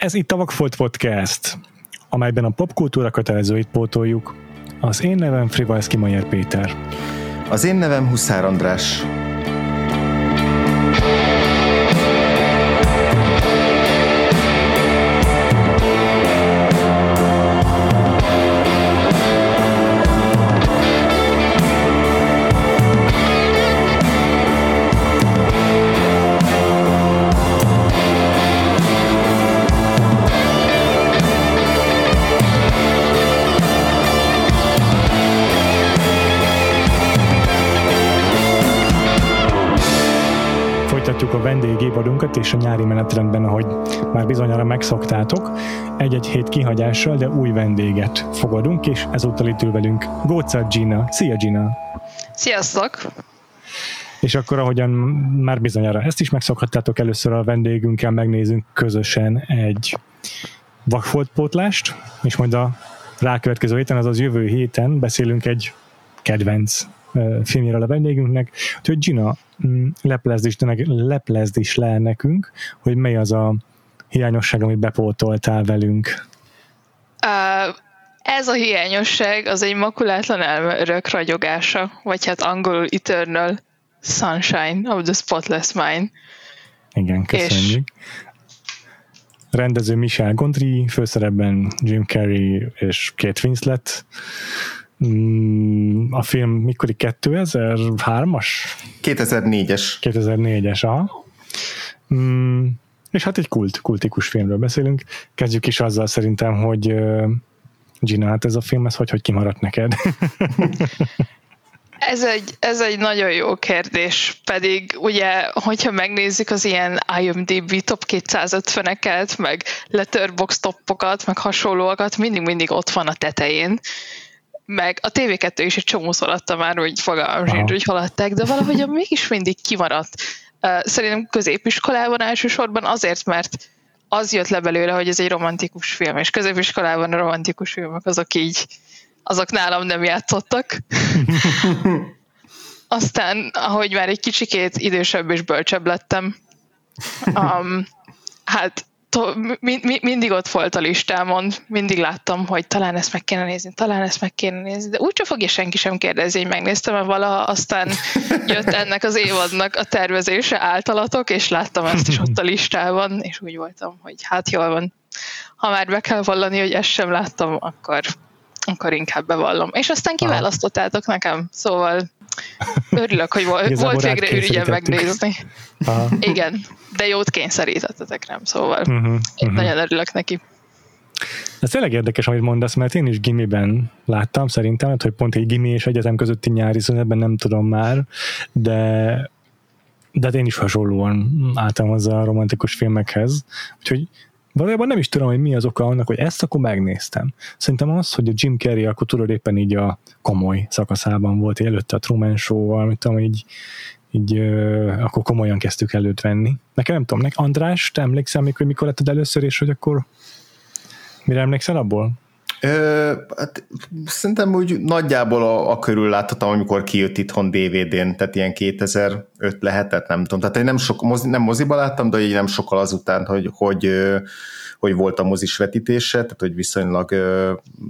Ez itt a Vakfolt Podcast, amelyben a popkultúra kötelezőit pótoljuk. Az én nevem Frivalszki Majer Péter. Az én nevem Huszár András. Folytatjuk a vendégévadunkat és a nyári menetrendben, ahogy már bizonyára megszoktátok, egy-egy hét kihagyással, de új vendéget fogadunk, és ezúttal itt ül velünk Góca Gina. Szia Gina! Sziasztok! És akkor, ahogyan már bizonyára ezt is megszokhattátok, először a vendégünkkel megnézünk közösen egy vakfoltpótlást, és majd a rákövetkező héten, azaz jövő héten beszélünk egy kedvenc filmjéről a vendégünknek. Úgyhogy Gina, mm, leplezd is, de leplezd is le nekünk, hogy mely az a hiányosság, amit bepótoltál velünk. Uh, ez a hiányosság az egy makulátlan elmörök ragyogása, vagy hát angolul Eternal Sunshine of the Spotless Mind. Igen, köszönjük. Rendező Michel Gondry, főszerepben Jim Carrey és Kate Winslet. Mm, A film mikori 2003-as? 2004-es. 2004-es, aha. Mm, és hát egy kult, kultikus filmről beszélünk. Kezdjük is azzal szerintem, hogy Gina, hát ez a film, ez hogy, hogy kimaradt neked? Ez egy, ez egy nagyon jó kérdés, pedig ugye, hogyha megnézzük az ilyen IMDb top 250-eket, meg letterbox toppokat, meg hasonlóakat, mindig-mindig ott van a tetején. Meg a TV2 is egy csomószor adta már, hogy fogalmam sincs, hogy haladták, de valahogy mégis mindig kimaradt. Szerintem középiskolában elsősorban azért, mert az jött le belőle, hogy ez egy romantikus film, és középiskolában a romantikus filmek azok így, azok nálam nem játszottak. Aztán, ahogy már egy kicsikét idősebb és bölcsebb lettem, um, hát mindig ott volt a listámon, mindig láttam, hogy talán ezt meg kéne nézni, talán ezt meg kéne nézni, de úgyse fogja senki sem kérdezni, hogy megnéztem -e valaha, aztán jött ennek az évadnak a tervezése általatok, és láttam ezt is ott a listában, és úgy voltam, hogy hát jól van. Ha már be kell vallani, hogy ezt sem láttam, akkor, akkor inkább bevallom. És aztán kiválasztottátok nekem, szóval örülök, hogy volt, volt végre ürügyem megnézni. Aha. Igen, de jót kényszerítettetek rám, szóval Uh-huh, én nagyon örülök neki. Ez tényleg érdekes, amit mondasz, mert én is gimiben láttam szerintem, hát, hogy pont egy gimi és egyetem közötti nyári szünetben nem tudom már, de de hát én is hasonlóan álltam hozzá a romantikus filmekhez, úgyhogy valójában nem is tudom, hogy mi az oka annak, hogy ezt akkor megnéztem. Szerintem az, hogy a Jim Carrey akkor tudod éppen így a komoly szakaszában volt, előtte a Truman Show-val, mit tudom, így, így ö, akkor komolyan kezdtük előtt venni. Nekem nem tudom, nek András, te emlékszel még, hogy mikor letted először, és hogy akkor mire emlékszel abból? Ö, hát, szerintem úgy nagyjából a, a körül láthatom, amikor kijött itthon DVD-n, tehát ilyen 2005 lehetett, nem tudom. Tehát én nem, sok, mozi, nem moziba láttam, de így nem sokkal azután, hogy, hogy, hogy volt a mozis vetítése, tehát hogy viszonylag,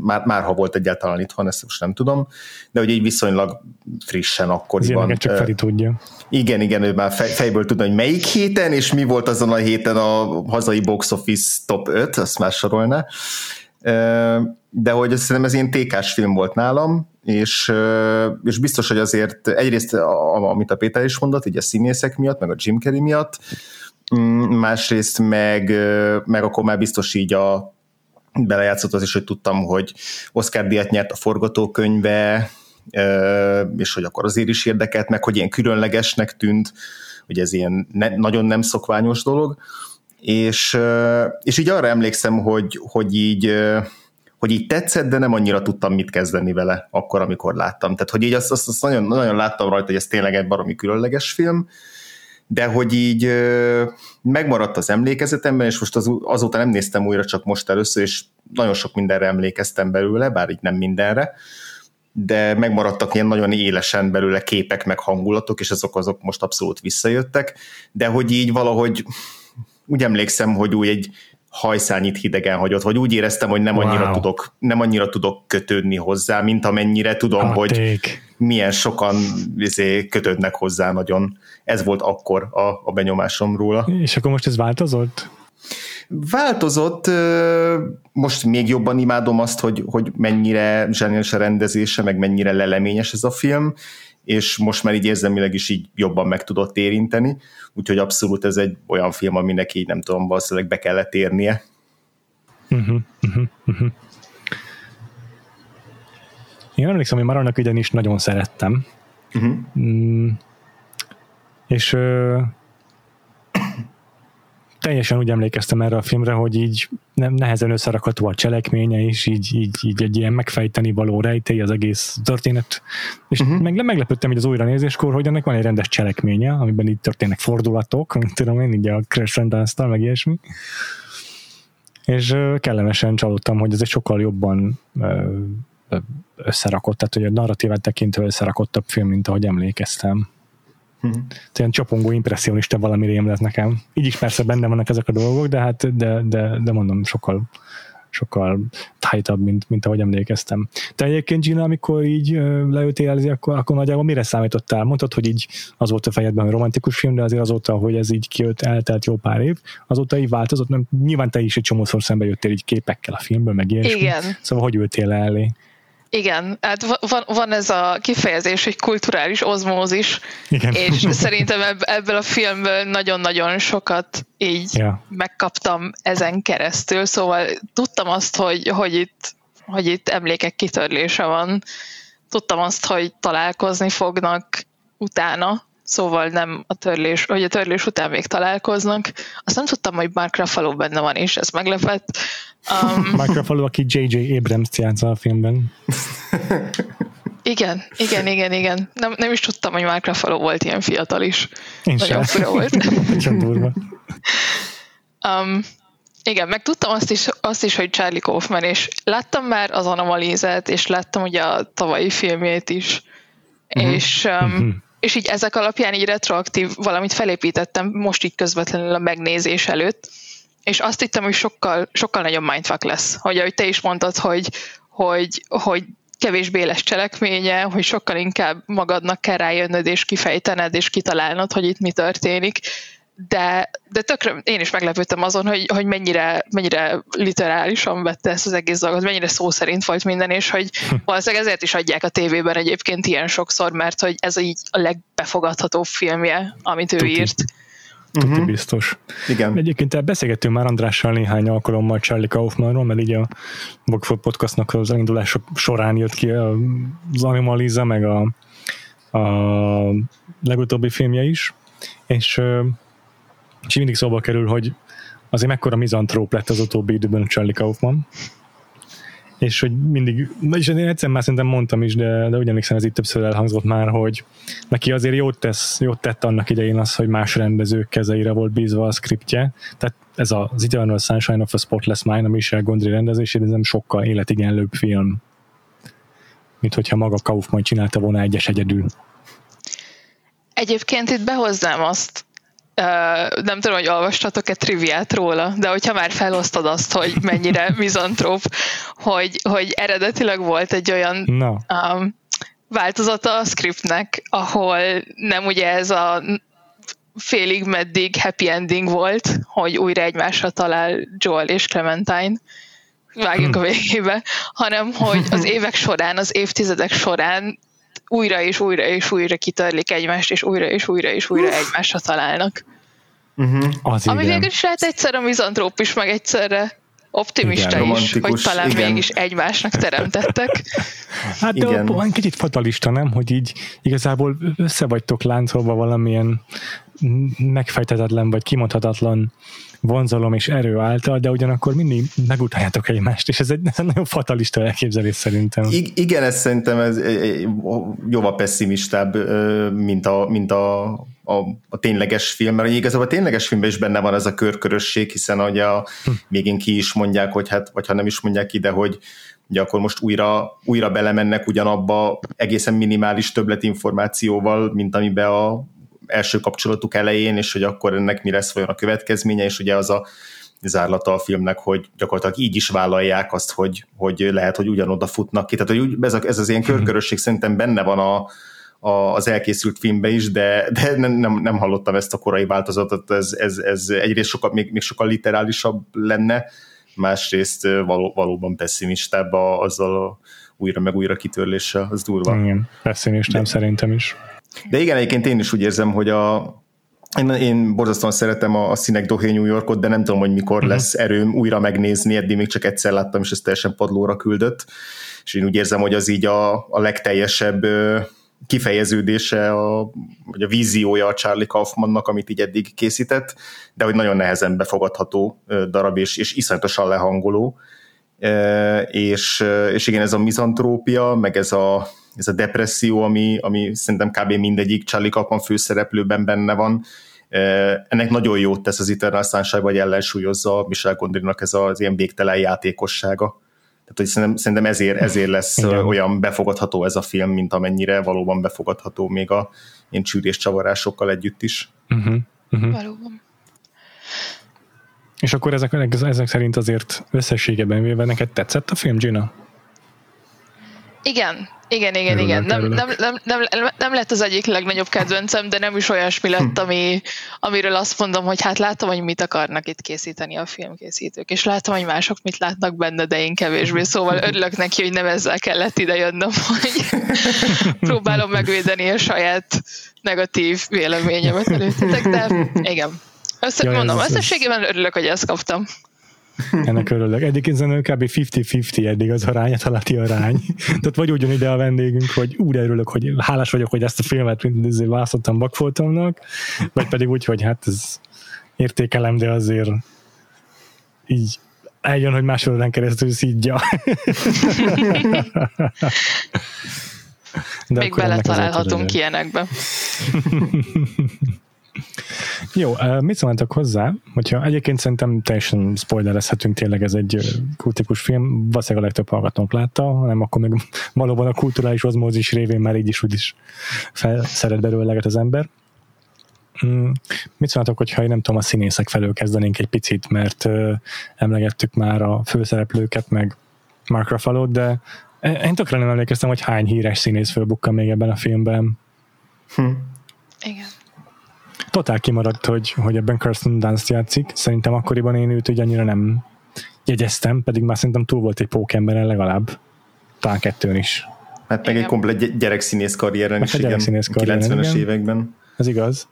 már, már ha volt egyáltalán itthon, ezt most nem tudom, de hogy így viszonylag frissen akkoriban. ilyeneket csak Feri tudja. Igen, igen, ő már fej, fejből tudna, hogy melyik héten, és mi volt azon a héten a hazai box office top 5, azt már sorolná. De hogy szerintem ez ilyen tékás film volt nálam, és, és biztos, hogy azért egyrészt, amit a Péter is mondott, így a színészek miatt, meg a Jim Carrey miatt, mm, másrészt meg, meg akkor már biztos így a belejátszott az is, hogy tudtam, hogy Oscar díjat nyert a forgatókönyve, és hogy akkor azért is érdekelt meg, hogy ilyen különlegesnek tűnt, hogy ez ilyen ne, nagyon nem szokványos dolog, és, és így arra emlékszem, hogy, hogy így hogy így tetszett, de nem annyira tudtam mit kezdeni vele akkor, amikor láttam. Tehát, hogy így azt, azt, azt nagyon, nagyon láttam rajta, hogy ez tényleg egy baromi különleges film, de hogy így megmaradt az emlékezetemben, és most az, azóta nem néztem újra, csak most először, és nagyon sok mindenre emlékeztem belőle, bár így nem mindenre, de megmaradtak ilyen nagyon élesen belőle képek, meg hangulatok, és azok azok most abszolút visszajöttek, de hogy így valahogy úgy emlékszem, hogy úgy egy hajszányit hidegen hagyott, vagy úgy éreztem, hogy nem annyira, wow. tudok, nem annyira tudok kötődni hozzá, mint amennyire tudom, Haték. hogy milyen sokan izé, kötődnek hozzá nagyon. Ez volt akkor a, a benyomásom róla. És akkor most ez változott? Változott, most még jobban imádom azt, hogy, hogy mennyire zseniális a rendezése, meg mennyire leleményes ez a film, és most már így érzelmileg is így jobban meg tudott érinteni, úgyhogy abszolút ez egy olyan film, aminek így nem tudom, valószínűleg be kellett érnie. Uh-huh, uh-huh, uh-huh. Én emlékszem, hogy Maronak ugyanis nagyon szerettem. Uh-huh. Mm, és teljesen úgy emlékeztem erre a filmre, hogy így nem nehezen összerakható a cselekménye is, így, így, így egy ilyen megfejteni való rejtély az egész történet. És uh-huh. meg, meglepődtem hogy az újranézéskor, hogy ennek van egy rendes cselekménye, amiben így történnek fordulatok, mint tudom én, így a Crash Dance-tal, meg ilyesmi. És kellemesen csalódtam, hogy ez egy sokkal jobban összerakott, tehát hogy a narratívát tekintve összerakottabb film, mint ahogy emlékeztem. Ilyen csapongó impressionista valami rém lett nekem. Így is persze benne vannak ezek a dolgok, de hát de, de, de mondom, sokkal sokkal tightabb, mint, mint ahogy emlékeztem. Te egyébként Gina, amikor így leültél elezni, akkor, akkor nagyjából mire számítottál? Mondtad, hogy így az volt a fejedben, hogy romantikus film, de azért azóta, hogy ez így kijött, eltelt jó pár év, azóta így változott, nem, nyilván te is egy csomószor szembe jöttél így képekkel a filmből, meg ilyesmi. Igen. Szóval hogy ültél elé? Igen, hát van, van ez a kifejezés, hogy kulturális ozmózis, Igen. és szerintem ebből a filmből nagyon-nagyon sokat így ja. megkaptam ezen keresztül, szóval tudtam azt, hogy, hogy, itt, hogy itt emlékek kitörlése van, tudtam azt, hogy találkozni fognak utána, szóval nem a törlés, hogy a törlés után még találkoznak. Azt nem tudtam, hogy Mark Ruffalo benne van, és ez meglepett. Um, Mark Ruffalo, aki J.J. Abrams játsza a filmben. Igen, igen, igen, igen. Nem, nem is tudtam, hogy Mark Ruffalo volt ilyen fiatal is. Én Nagyon fura volt. Nagyon durva. Um, igen, meg tudtam azt is, azt is, hogy Charlie Kaufman, és láttam már az Anomalízet, és láttam ugye a tavalyi filmjét is, uh-huh. és um, uh-huh és így ezek alapján így retroaktív valamit felépítettem most így közvetlenül a megnézés előtt, és azt hittem, hogy sokkal, sokkal nagyobb mindfuck lesz. Hogy ahogy te is mondtad, hogy, hogy, hogy kevésbé lesz cselekménye, hogy sokkal inkább magadnak kell rájönnöd és kifejtened és kitalálnod, hogy itt mi történik, de, de tökre én is meglepődtem azon, hogy, hogy mennyire, mennyire literálisan vette ezt az egész dolgot, mennyire szó szerint volt minden, és hogy hm. valószínűleg ezért is adják a tévében egyébként ilyen sokszor, mert hogy ez így a legbefogadhatóbb filmje, amit ő Tuti. írt. Tuti uh-huh. biztos. Igen. Egyébként beszélgettünk már Andrással néhány alkalommal Charlie Kaufmanról, mert így a Bogford Podcastnak az elindulás során jött ki az Animaliza, meg a, a legutóbbi filmje is, és és mindig szóba kerül, hogy azért mekkora mizantróp lett az utóbbi időben Charlie Kaufman, és hogy mindig, és én egyszer már szerintem mondtam is, de, de ugyanik ez itt többször elhangzott már, hogy neki azért jót, tesz, jót tett annak idején az, hogy más rendezők kezeire volt bízva a skriptje. Tehát ez az Eternal Sunshine of a Spotless Mind, a Michel Gondry rendezésére, ez nem sokkal életigenlőbb film, mint hogyha maga Kaufman csinálta volna egyes egyedül. Egyébként itt behoznám azt, nem tudom, hogy olvastatok-e triviát róla, de hogyha már felosztod azt, hogy mennyire mizantróp, hogy, hogy eredetileg volt egy olyan no. um, változata a scriptnek, ahol nem ugye ez a félig meddig happy ending volt, hogy újra egymásra talál Joel és Clementine, vágjunk a végébe, hanem hogy az évek során, az évtizedek során újra és újra és újra kitörlik egymást, és újra és újra és újra egymásra találnak. Uh-huh. Az Ami végül is lehet egyszerre mizantróp is, meg egyszerre optimista igen, is, hogy talán igen. mégis egymásnak teremtettek. Hát de igen. van kicsit fatalista, nem? Hogy így igazából össze vagytok láncolva valamilyen megfejtetetlen vagy kimondhatatlan vonzalom és erő által, de ugyanakkor mindig megutáljátok egymást, és ez egy, ez egy nagyon fatalista elképzelés szerintem. I- igen, ez szerintem ez jóval pessimistább, mint a, mint a, a, a tényleges film, mert igazából a tényleges filmben is benne van ez a körkörösség, hiszen ugye a hm. végén ki is mondják, hogy hát, vagy ha nem is mondják ide, hogy ugye akkor most újra, újra belemennek ugyanabba egészen minimális többletinformációval, mint amiben a első kapcsolatuk elején, és hogy akkor ennek mi lesz vajon a következménye, és ugye az a zárlata a filmnek, hogy gyakorlatilag így is vállalják azt, hogy, hogy lehet, hogy ugyanoda futnak ki. Tehát hogy ez, a, ez az ilyen mhm. körkörösség szerintem benne van a, a, az elkészült filmbe is, de, de nem, nem, nem hallottam ezt a korai változatot, ez, ez, ez egyrészt sokkal, még, még sokkal literálisabb lenne, másrészt való, valóban pessimistább a, azzal a újra meg újra kitörléssel, az durva. Igen, pessimistám szerintem is. De igen, egyébként én is úgy érzem, hogy a, én, én borzasztóan szeretem a, a színek Dohé New Yorkot, de nem tudom, hogy mikor uh-huh. lesz erőm újra megnézni, eddig még csak egyszer láttam, és ez teljesen padlóra küldött, és én úgy érzem, hogy az így a, a legteljesebb kifejeződése, a, vagy a víziója a Charlie Kaufmannak, amit így eddig készített, de hogy nagyon nehezen befogadható darab, és, és iszonyatosan lehangoló. És, és igen, ez a mizantrópia, meg ez a, ez a depresszió, ami, ami szerintem kb. mindegyik Charlie Kaufman főszereplőben benne van, ennek nagyon jót tesz az Eternal Sunshine, vagy ellensúlyozza Michel Gondrynak ez az ilyen végtelen játékossága. Tehát, hogy szerintem, szerintem ezért, ezért lesz Igen. olyan befogadható ez a film, mint amennyire valóban befogadható még a ilyen csűrés csavarásokkal együtt is. Uh-huh. Uh-huh. Valóban. És akkor ezek, ezek szerint azért összességében véve neked tetszett a film, Gina? Igen, igen, igen, igen. Nem, nem, nem, nem, nem lett az egyik legnagyobb kedvencem, de nem is olyasmi lett, hm. ami, amiről azt mondom, hogy hát látom, hogy mit akarnak itt készíteni a filmkészítők, és látom, hogy mások mit látnak benne, de én kevésbé, szóval örülök neki, hogy nem ezzel kellett ide jönnöm, hogy próbálom megvédeni a saját negatív véleményemet előttetek, de igen. Össze, mondom, összességében örülök, hogy ezt kaptam. Ennek örülök. Eddig ezen kb. 50-50 eddig az arány, a talati arány. Tehát vagy úgy jön ide a vendégünk, hogy úgy örülök, hogy hálás vagyok, hogy ezt a filmet választottam Bakfoltomnak, vagy pedig úgy, hogy hát ez értékelem, de azért így eljön, hogy másodán keresztül szídja. De Még beletalálhatunk ilyenekbe. Jó, mit szóltak hozzá, hogyha egyébként szerintem teljesen spoilerezhetünk, tényleg ez egy kultikus film, valószínűleg a legtöbb hallgatónk látta, hanem akkor meg valóban a kulturális ozmózis révén már így is úgy is felszeret belőle az ember. Mm, mit szóltok, hogyha én nem tudom, a színészek felől kezdenénk egy picit, mert emlegettük már a főszereplőket, meg Mark ruffalo de én tökre nem emlékeztem, hogy hány híres színész fölbukkan még ebben a filmben. Hm. Igen totál kimaradt, hogy, hogy ebben Kirsten Dunst játszik. Szerintem akkoriban én őt ugye annyira nem jegyeztem, pedig már szerintem túl volt egy pókemberen legalább. Talán kettőn is. Hát meg igen. egy komplet gyerekszínész karrieren is, igen, 90-es években. Ez igaz.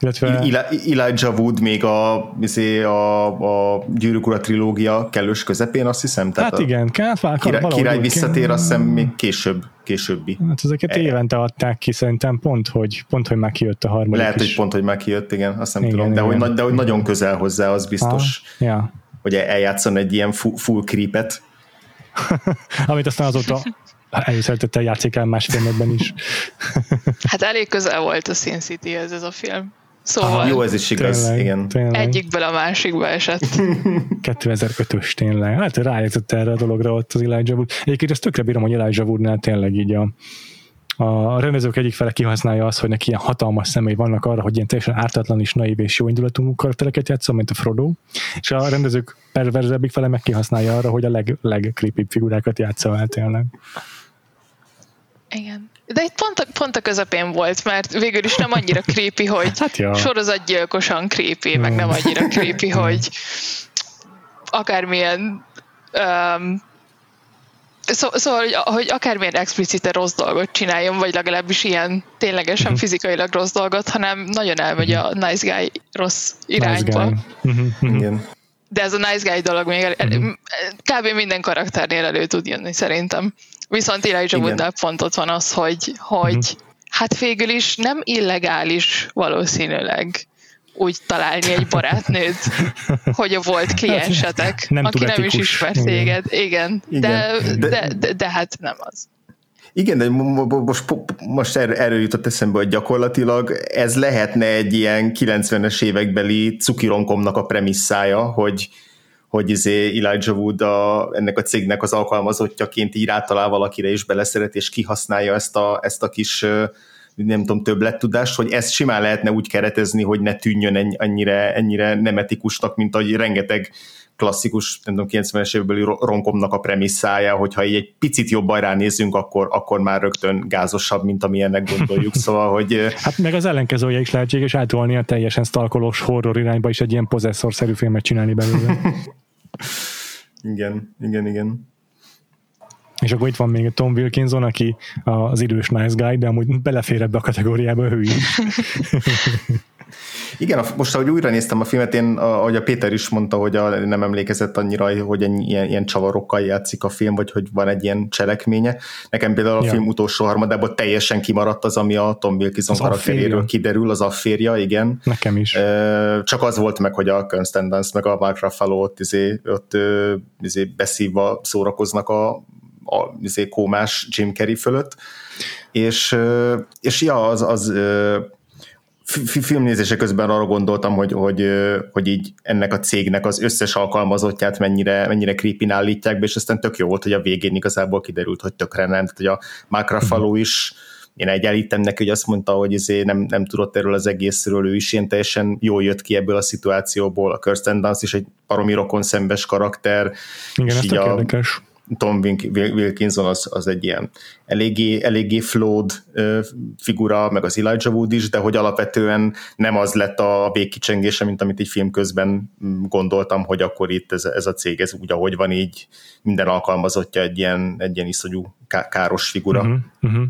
Illetve... Elijah Wood még a, izé, a, a Gyűrűk Ura trilógia kellős közepén, azt hiszem. Tehát hát igen, hát vál, király, király visszatér, azt hiszem még később, későbbi. Hát ezeket e- évente adták ki, szerintem pont, hogy, pont, hogy már kijött a harmadik Lehet, is. hogy pont, hogy már kijött, igen, azt nem igen, tudom, de, igen. Hogy, de hogy nagyon közel hozzá, az biztos, ah, ja. hogy eljátszon egy ilyen full, full creepet. Amit aztán azóta előszeretettel játszik el más filmekben is. hát elég közel volt a Sin City ez, ez a film. Szóval Aha, jó, ez is igaz, tényleg, igen. Tényleg. Egyikből a másikba esett. 2005-ös tényleg. Hát rájöttött erre a dologra ott az Elijah Wood. Egyébként ezt tökre bírom, hogy Elijah Woodnál tényleg így a, a rendezők egyik fele kihasználja azt, hogy neki ilyen hatalmas személy vannak arra, hogy ilyen teljesen ártatlan és naív és jó indulatú karaktereket játszom, mint a Frodo, és a rendezők perverzebbik fele meg kihasználja arra, hogy a leg, figurákat játsza el tényleg. Igen. De itt pont a, pont a közepén volt, mert végül is nem annyira creepy, hogy hát ja. sorozatgyilkosan creepy, meg nem annyira creepy, hogy akármilyen um, szó, szóval, hogy, hogy akármilyen explicite rossz dolgot csináljon, vagy legalábbis ilyen ténylegesen uh-huh. fizikailag rossz dolgot, hanem nagyon elmegy a nice guy rossz irányba. Nice guy. Uh-huh. Igen. De ez a nice guy dolog még el, uh-huh. kb. minden karakternél elő tud jönni szerintem. Viszont Elijah Woodnál pont ott van az, hogy, hogy uh-huh. hát végül is nem illegális valószínűleg úgy találni egy barátnőt, hogy a volt kliensetek, nem aki nem is ismer téged. Igen, Igen. De, de, de, de hát nem az. Igen, de most, most erről, erről jutott eszembe, hogy gyakorlatilag ez lehetne egy ilyen 90-es évekbeli cukironkomnak a premisszája, hogy, hogy izé Elijah Wood a, ennek a cégnek az alkalmazottjaként így rátalál valakire és beleszeret, és kihasználja ezt a, ezt a kis nem tudom, többlettudást, hogy ezt simán lehetne úgy keretezni, hogy ne tűnjön ennyire, ennyire nem etikusnak, mint ahogy rengeteg klasszikus, nem tudom, 90-es évbeli romkomnak a premisszája, hogyha így egy picit jobban ránézünk, akkor, akkor már rögtön gázosabb, mint amilyennek gondoljuk, szóval, hogy... Hát meg az ellenkezője is lehetséges átolni a teljesen stalkolós horror irányba is egy ilyen pozesszorszerű filmet csinálni belőle. igen, igen, igen. És akkor itt van még Tom Wilkinson, aki az idős nice guy, de amúgy belefér ebbe a kategóriába ő is. Igen, most ahogy újra néztem a filmet, én, ahogy a Péter is mondta, hogy a, nem emlékezett annyira, hogy ilyen, ilyen csavarokkal játszik a film, vagy hogy van egy ilyen cselekménye. Nekem például a ja. film utolsó harmadából teljesen kimaradt az, ami a Tom Wilkinson az karakteréről kiderül, az afférja, igen. Nekem is. Csak az volt meg, hogy a Dunst meg a Mark Ruffalo ott, izé, ott izé beszívva szórakoznak a, a izé, kómás Jim Carrey fölött. És, és ja, az, az filmnézése közben arra gondoltam, hogy, hogy, hogy így ennek a cégnek az összes alkalmazottját mennyire, mennyire creepy állítják be, és aztán tök jó volt, hogy a végén igazából kiderült, hogy tökre nem. Tehát, hogy a Mark Ruffalo mhm. is én egyenlítem neki, hogy azt mondta, hogy izé nem, nem tudott erről az egészről, ő is ilyen teljesen jól jött ki ebből a szituációból. A Kirsten Dunst is egy paromi rokon szembes karakter. Igen, ez tök érdekes Tom Wilkinson az, az egy ilyen eléggé, eléggé flawed figura, meg az Elijah Wood is, de hogy alapvetően nem az lett a végkicsengése, mint amit egy film közben mm, gondoltam, hogy akkor itt ez, ez a cég, ez úgy, ahogy van, így minden alkalmazottja egy ilyen, egy ilyen iszonyú káros figura. Uh-huh, uh-huh.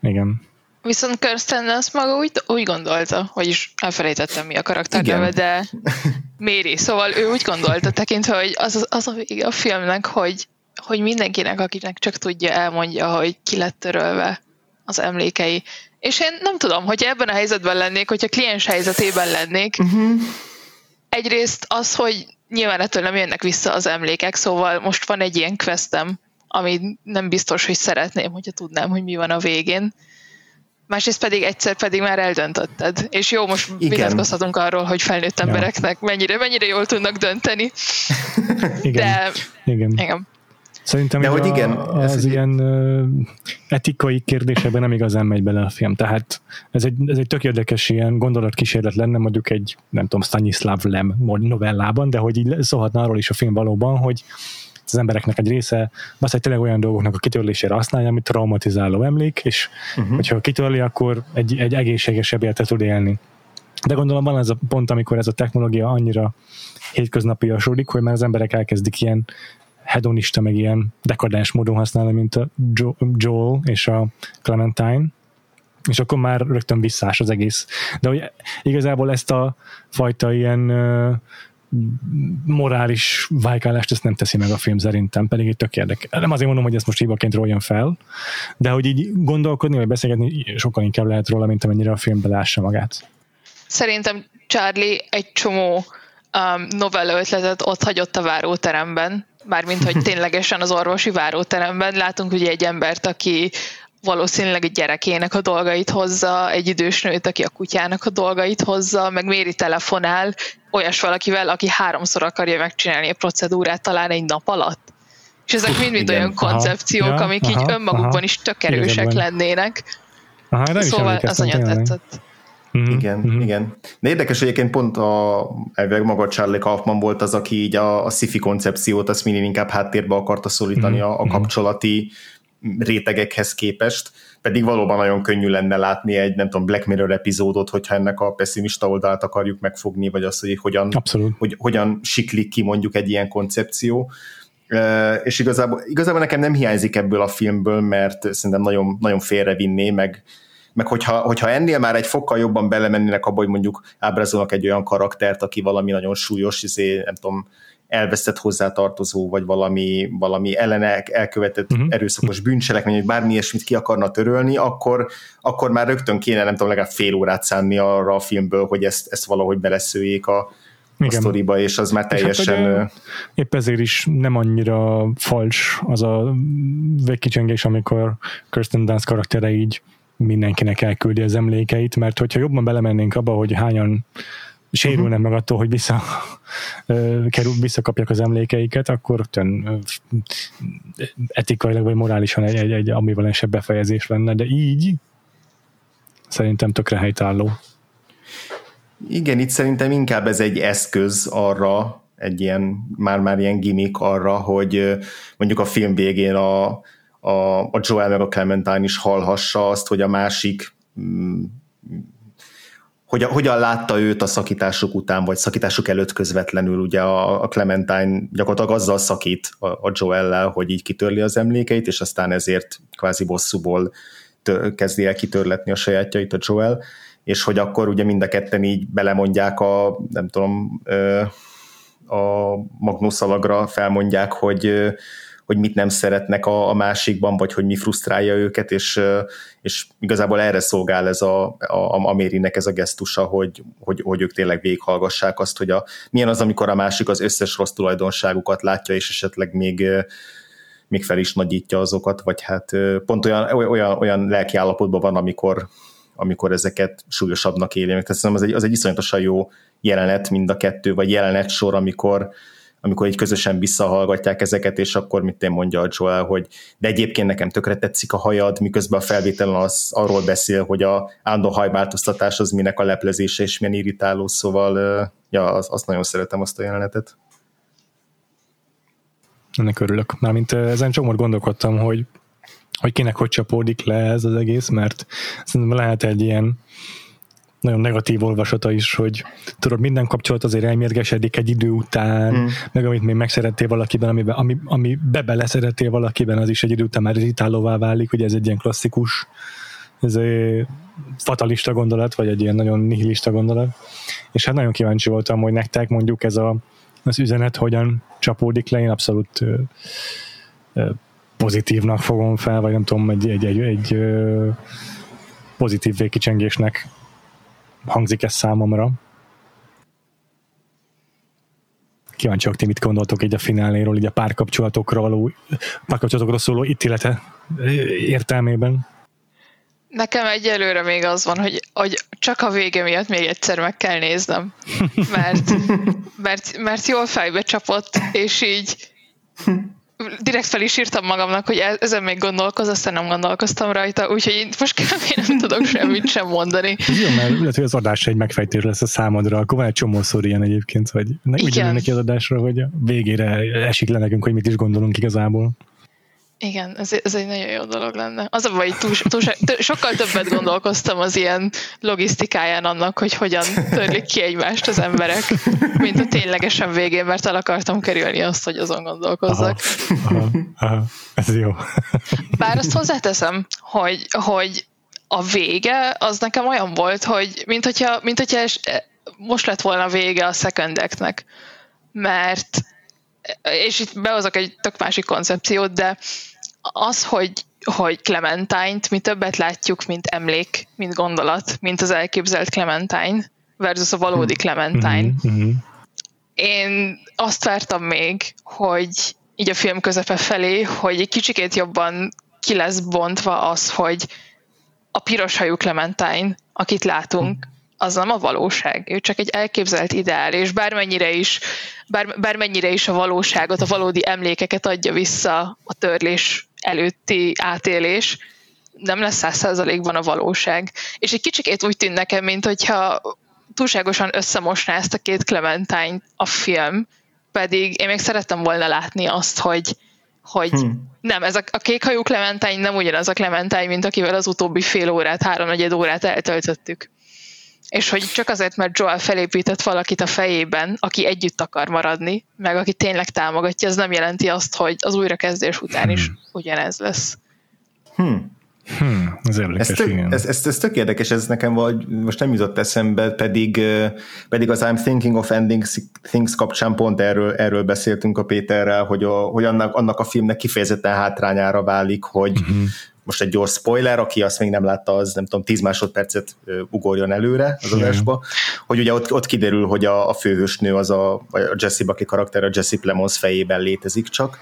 Igen. Viszont Kirsten azt maga úgy, úgy gondolta, vagyis elfelejtettem mi a karakterneve, de Méri, szóval ő úgy gondolta tekintve, hogy az, az a vége a filmnek, hogy hogy mindenkinek, akinek csak tudja, elmondja, hogy ki lett törölve az emlékei. És én nem tudom, hogy ebben a helyzetben lennék, hogyha kliens helyzetében lennék, uh-huh. egyrészt az, hogy nyilván ettől nem jönnek vissza az emlékek, szóval most van egy ilyen questem, ami nem biztos, hogy szeretném, hogyha tudnám, hogy mi van a végén. Másrészt pedig egyszer pedig már eldöntötted. És jó, most vitatkozhatunk arról, hogy felnőtt embereknek mennyire, mennyire jól tudnak dönteni. igen. De, igen. igen. Szerintem De hogy igen, a, az ez ilyen egy... etikai kérdésében nem igazán megy bele a film. Tehát ez egy, ez egy tök érdekes ilyen gondolatkísérlet lenne mondjuk egy, nem tudom, Stanislav Lem novellában, de hogy így szólhatna arról is a film valóban, hogy az embereknek egy része egy tényleg olyan dolgoknak a kitörlésére használja, amit traumatizáló emlék, és uh-huh. hogyha kitörli, akkor egy, egy egészségesebb életet tud élni. De gondolom van ez a pont, amikor ez a technológia annyira hétköznapiasodik, hogy már az emberek elkezdik ilyen hedonista, meg ilyen dekadens módon használni, mint a Joel és a Clementine, és akkor már rögtön visszás az egész. De hogy igazából ezt a fajta ilyen morális vájkálást ezt nem teszi meg a film szerintem, pedig itt tök érdekes. Nem azért mondom, hogy ezt most hívaként róljon fel, de hogy így gondolkodni, vagy beszélgetni sokkal inkább lehet róla, mint amennyire a filmbe lássa magát. Szerintem Charlie egy csomó um, novella ötletet ott hagyott a váróteremben, mármint, hogy ténylegesen az orvosi váróteremben látunk ugye egy embert, aki valószínűleg egy gyerekének a dolgait hozza, egy idős nőt, aki a kutyának a dolgait hozza, meg Méri telefonál olyas valakivel, aki háromszor akarja megcsinálni a procedúrát talán egy nap alatt. És ezek mind-mind olyan koncepciók, aha, amik aha, így önmagukban aha, is tök erősek lennének. Aha, szóval az nagyon tetszett. Mm-hmm. Igen, mm-hmm. igen. De érdekes, hogy egyébként pont a, elvileg maga Charlie Kaufman volt az, aki így a, a sci-fi koncepciót azt minél inkább háttérbe akarta szólítani mm-hmm. a, a kapcsolati rétegekhez képest, pedig valóban nagyon könnyű lenne látni egy, nem tudom, Black Mirror epizódot, hogyha ennek a pessimista oldalt akarjuk megfogni, vagy azt, hogy hogyan, hogy, hogyan siklik ki mondjuk egy ilyen koncepció. Uh, és igazából, igazából nekem nem hiányzik ebből a filmből, mert szerintem nagyon, nagyon félrevinné, meg, meg hogyha, hogyha ennél már egy fokkal jobban belemennének abba, hogy mondjuk ábrázolnak egy olyan karaktert, aki valami nagyon súlyos, izé, nem tudom, elvesztett hozzátartozó, vagy valami, valami ellene elkövetett uh-huh. erőszakos bűncselekmény, vagy bármi ilyesmit ki akarna törölni, akkor, akkor már rögtön kéne, nem tudom, legalább fél órát szánni arra a filmből, hogy ezt, ezt valahogy beleszőjék a, a sztoriba, és az már teljesen... Hát, épp ezért is nem annyira fals az a végkicsengés, amikor Kirsten Dunst karaktere így mindenkinek elküldi az emlékeit, mert hogyha jobban belemennénk abba, hogy hányan sérülnek meg attól, hogy vissza, kerül, visszakapják az emlékeiket, akkor rögtön etikailag vagy morálisan egy, egy, egy ambivalensebb befejezés lenne, de így szerintem tökre helytálló. Igen, itt szerintem inkább ez egy eszköz arra, egy ilyen, már-már ilyen gimmick arra, hogy mondjuk a film végén a, a, a Joel meg a Clementine is hallhassa azt, hogy a másik mm, hogyan, hogyan látta őt a szakításuk után, vagy szakításuk előtt közvetlenül, ugye a, a Clementine gyakorlatilag azzal szakít a, a Joellel, hogy így kitörli az emlékeit, és aztán ezért kvázi bosszúból tör, kezdi el kitörletni a sajátjait a Joel, és hogy akkor ugye mind a ketten így belemondják a, nem tudom, a magnuszalagra felmondják, hogy hogy mit nem szeretnek a, a másikban, vagy hogy mi frusztrálja őket, és, és igazából erre szolgál ez a, a, a Mérinek ez a gesztusa, hogy, hogy, hogy ők tényleg végighallgassák azt, hogy a, milyen az, amikor a másik az összes rossz tulajdonságukat látja, és esetleg még még fel is nagyítja azokat, vagy hát pont olyan, olyan, olyan lelki állapotban van, amikor, amikor ezeket súlyosabbnak éli. Tehát az egy, az egy iszonyatosan jó jelenet mind a kettő, vagy jelenet sor, amikor, amikor így közösen visszahallgatják ezeket, és akkor mit én mondja a Joel, hogy de egyébként nekem tökre tetszik a hajad, miközben a felvételen az arról beszél, hogy a állandó hajváltoztatás az minek a leplezése, és milyen irritáló, szóval ja, az, azt nagyon szeretem azt a jelenetet. Ennek örülök. Mármint ezen csomót gondolkodtam, hogy hogy kinek hogy csapódik le ez az egész, mert szerintem lehet egy ilyen nagyon negatív olvasata is, hogy tudod, minden kapcsolat azért elmérgesedik egy idő után, mm. meg amit még megszerettél valakiben, amiben, ami, ami bebele szerettél valakiben, az is egy idő után már irritálóvá válik, ugye ez egy ilyen klasszikus ez egy fatalista gondolat, vagy egy ilyen nagyon nihilista gondolat. És hát nagyon kíváncsi voltam, hogy nektek mondjuk ez a, az üzenet hogyan csapódik le, én abszolút ö, ö, pozitívnak fogom fel, vagy nem tudom, egy, egy, egy, egy ö, pozitív végkicsengésnek hangzik ez számomra. Kíváncsiak, ti mit gondoltok így a fináléról, így a párkapcsolatokra való, párkapcsolatokra szóló ítélete értelmében? Nekem egyelőre még az van, hogy, hogy csak a vége miatt még egyszer meg kell néznem, mert, mert, mert jól fejbe csapott, és így direkt fel is írtam magamnak, hogy e- ezen még gondolkoz, aztán nem gondolkoztam rajta, úgyhogy én most kb. nem tudok semmit sem mondani. Jó, mert lehet, hogy az adás egy megfejtés lesz a számodra, akkor van egy csomószor ilyen egyébként, hogy úgy jön neki az adásra, hogy a végére esik le nekünk, hogy mit is gondolunk igazából. Igen, ez, ez egy nagyon jó dolog lenne. Az a baj, túl, túl, túl, sokkal többet gondolkoztam az ilyen logisztikáján annak, hogy hogyan törlik ki egymást az emberek, mint a ténylegesen végén, mert el akartam kerülni azt, hogy azon gondolkozzak. Aha, aha, aha, ez jó. Bár azt hozzáteszem, hogy, hogy a vége az nekem olyan volt, hogy mint hogyha, mint hogyha most lett volna vége a szekendeknek, mert és itt behozok egy tök másik koncepciót, de az, hogy, hogy Clementine-t mi többet látjuk, mint emlék, mint gondolat, mint az elképzelt Clementine versus a valódi hm. Clementine. Mm-hmm. Én azt vártam még, hogy így a film közepe felé, hogy egy kicsikét jobban ki lesz bontva az, hogy a piros hajú Clementine, akit látunk, az nem a valóság. Ő csak egy elképzelt ideál, és bármennyire is, bár, bármennyire is a valóságot, a valódi emlékeket adja vissza a törlés előtti átélés, nem lesz száz százalékban a valóság. És egy kicsikét úgy tűnt nekem, mint hogyha túlságosan összemosná ezt a két Clementine a film, pedig én még szerettem volna látni azt, hogy, hogy hmm. nem, ez a, a kékhajú Clementine nem ugyanaz a Clementine, mint akivel az utóbbi fél órát, háromnegyed órát eltöltöttük és hogy csak azért, mert Joel felépített valakit a fejében, aki együtt akar maradni, meg aki tényleg támogatja, az nem jelenti azt, hogy az újrakezdés után is hmm. ugyanez lesz. Hmm. Hmm, ez érdekes, ez, tök, igen. Ez, ez, ez tök érdekes, ez nekem vagy, most nem jutott eszembe, pedig, pedig az I'm Thinking of Ending Things kapcsán pont erről, erről beszéltünk a Péterrel, hogy, a, hogy annak, annak a filmnek kifejezetten hátrányára válik, hogy, uh-huh most egy gyors spoiler, aki azt még nem látta, az nem tudom, 10 másodpercet ugorjon előre az adásba, hogy ugye ott, ott kiderül, hogy a, a főhősnő az a, a Jesse Bucky karakter a Jesse Plemons fejében létezik csak,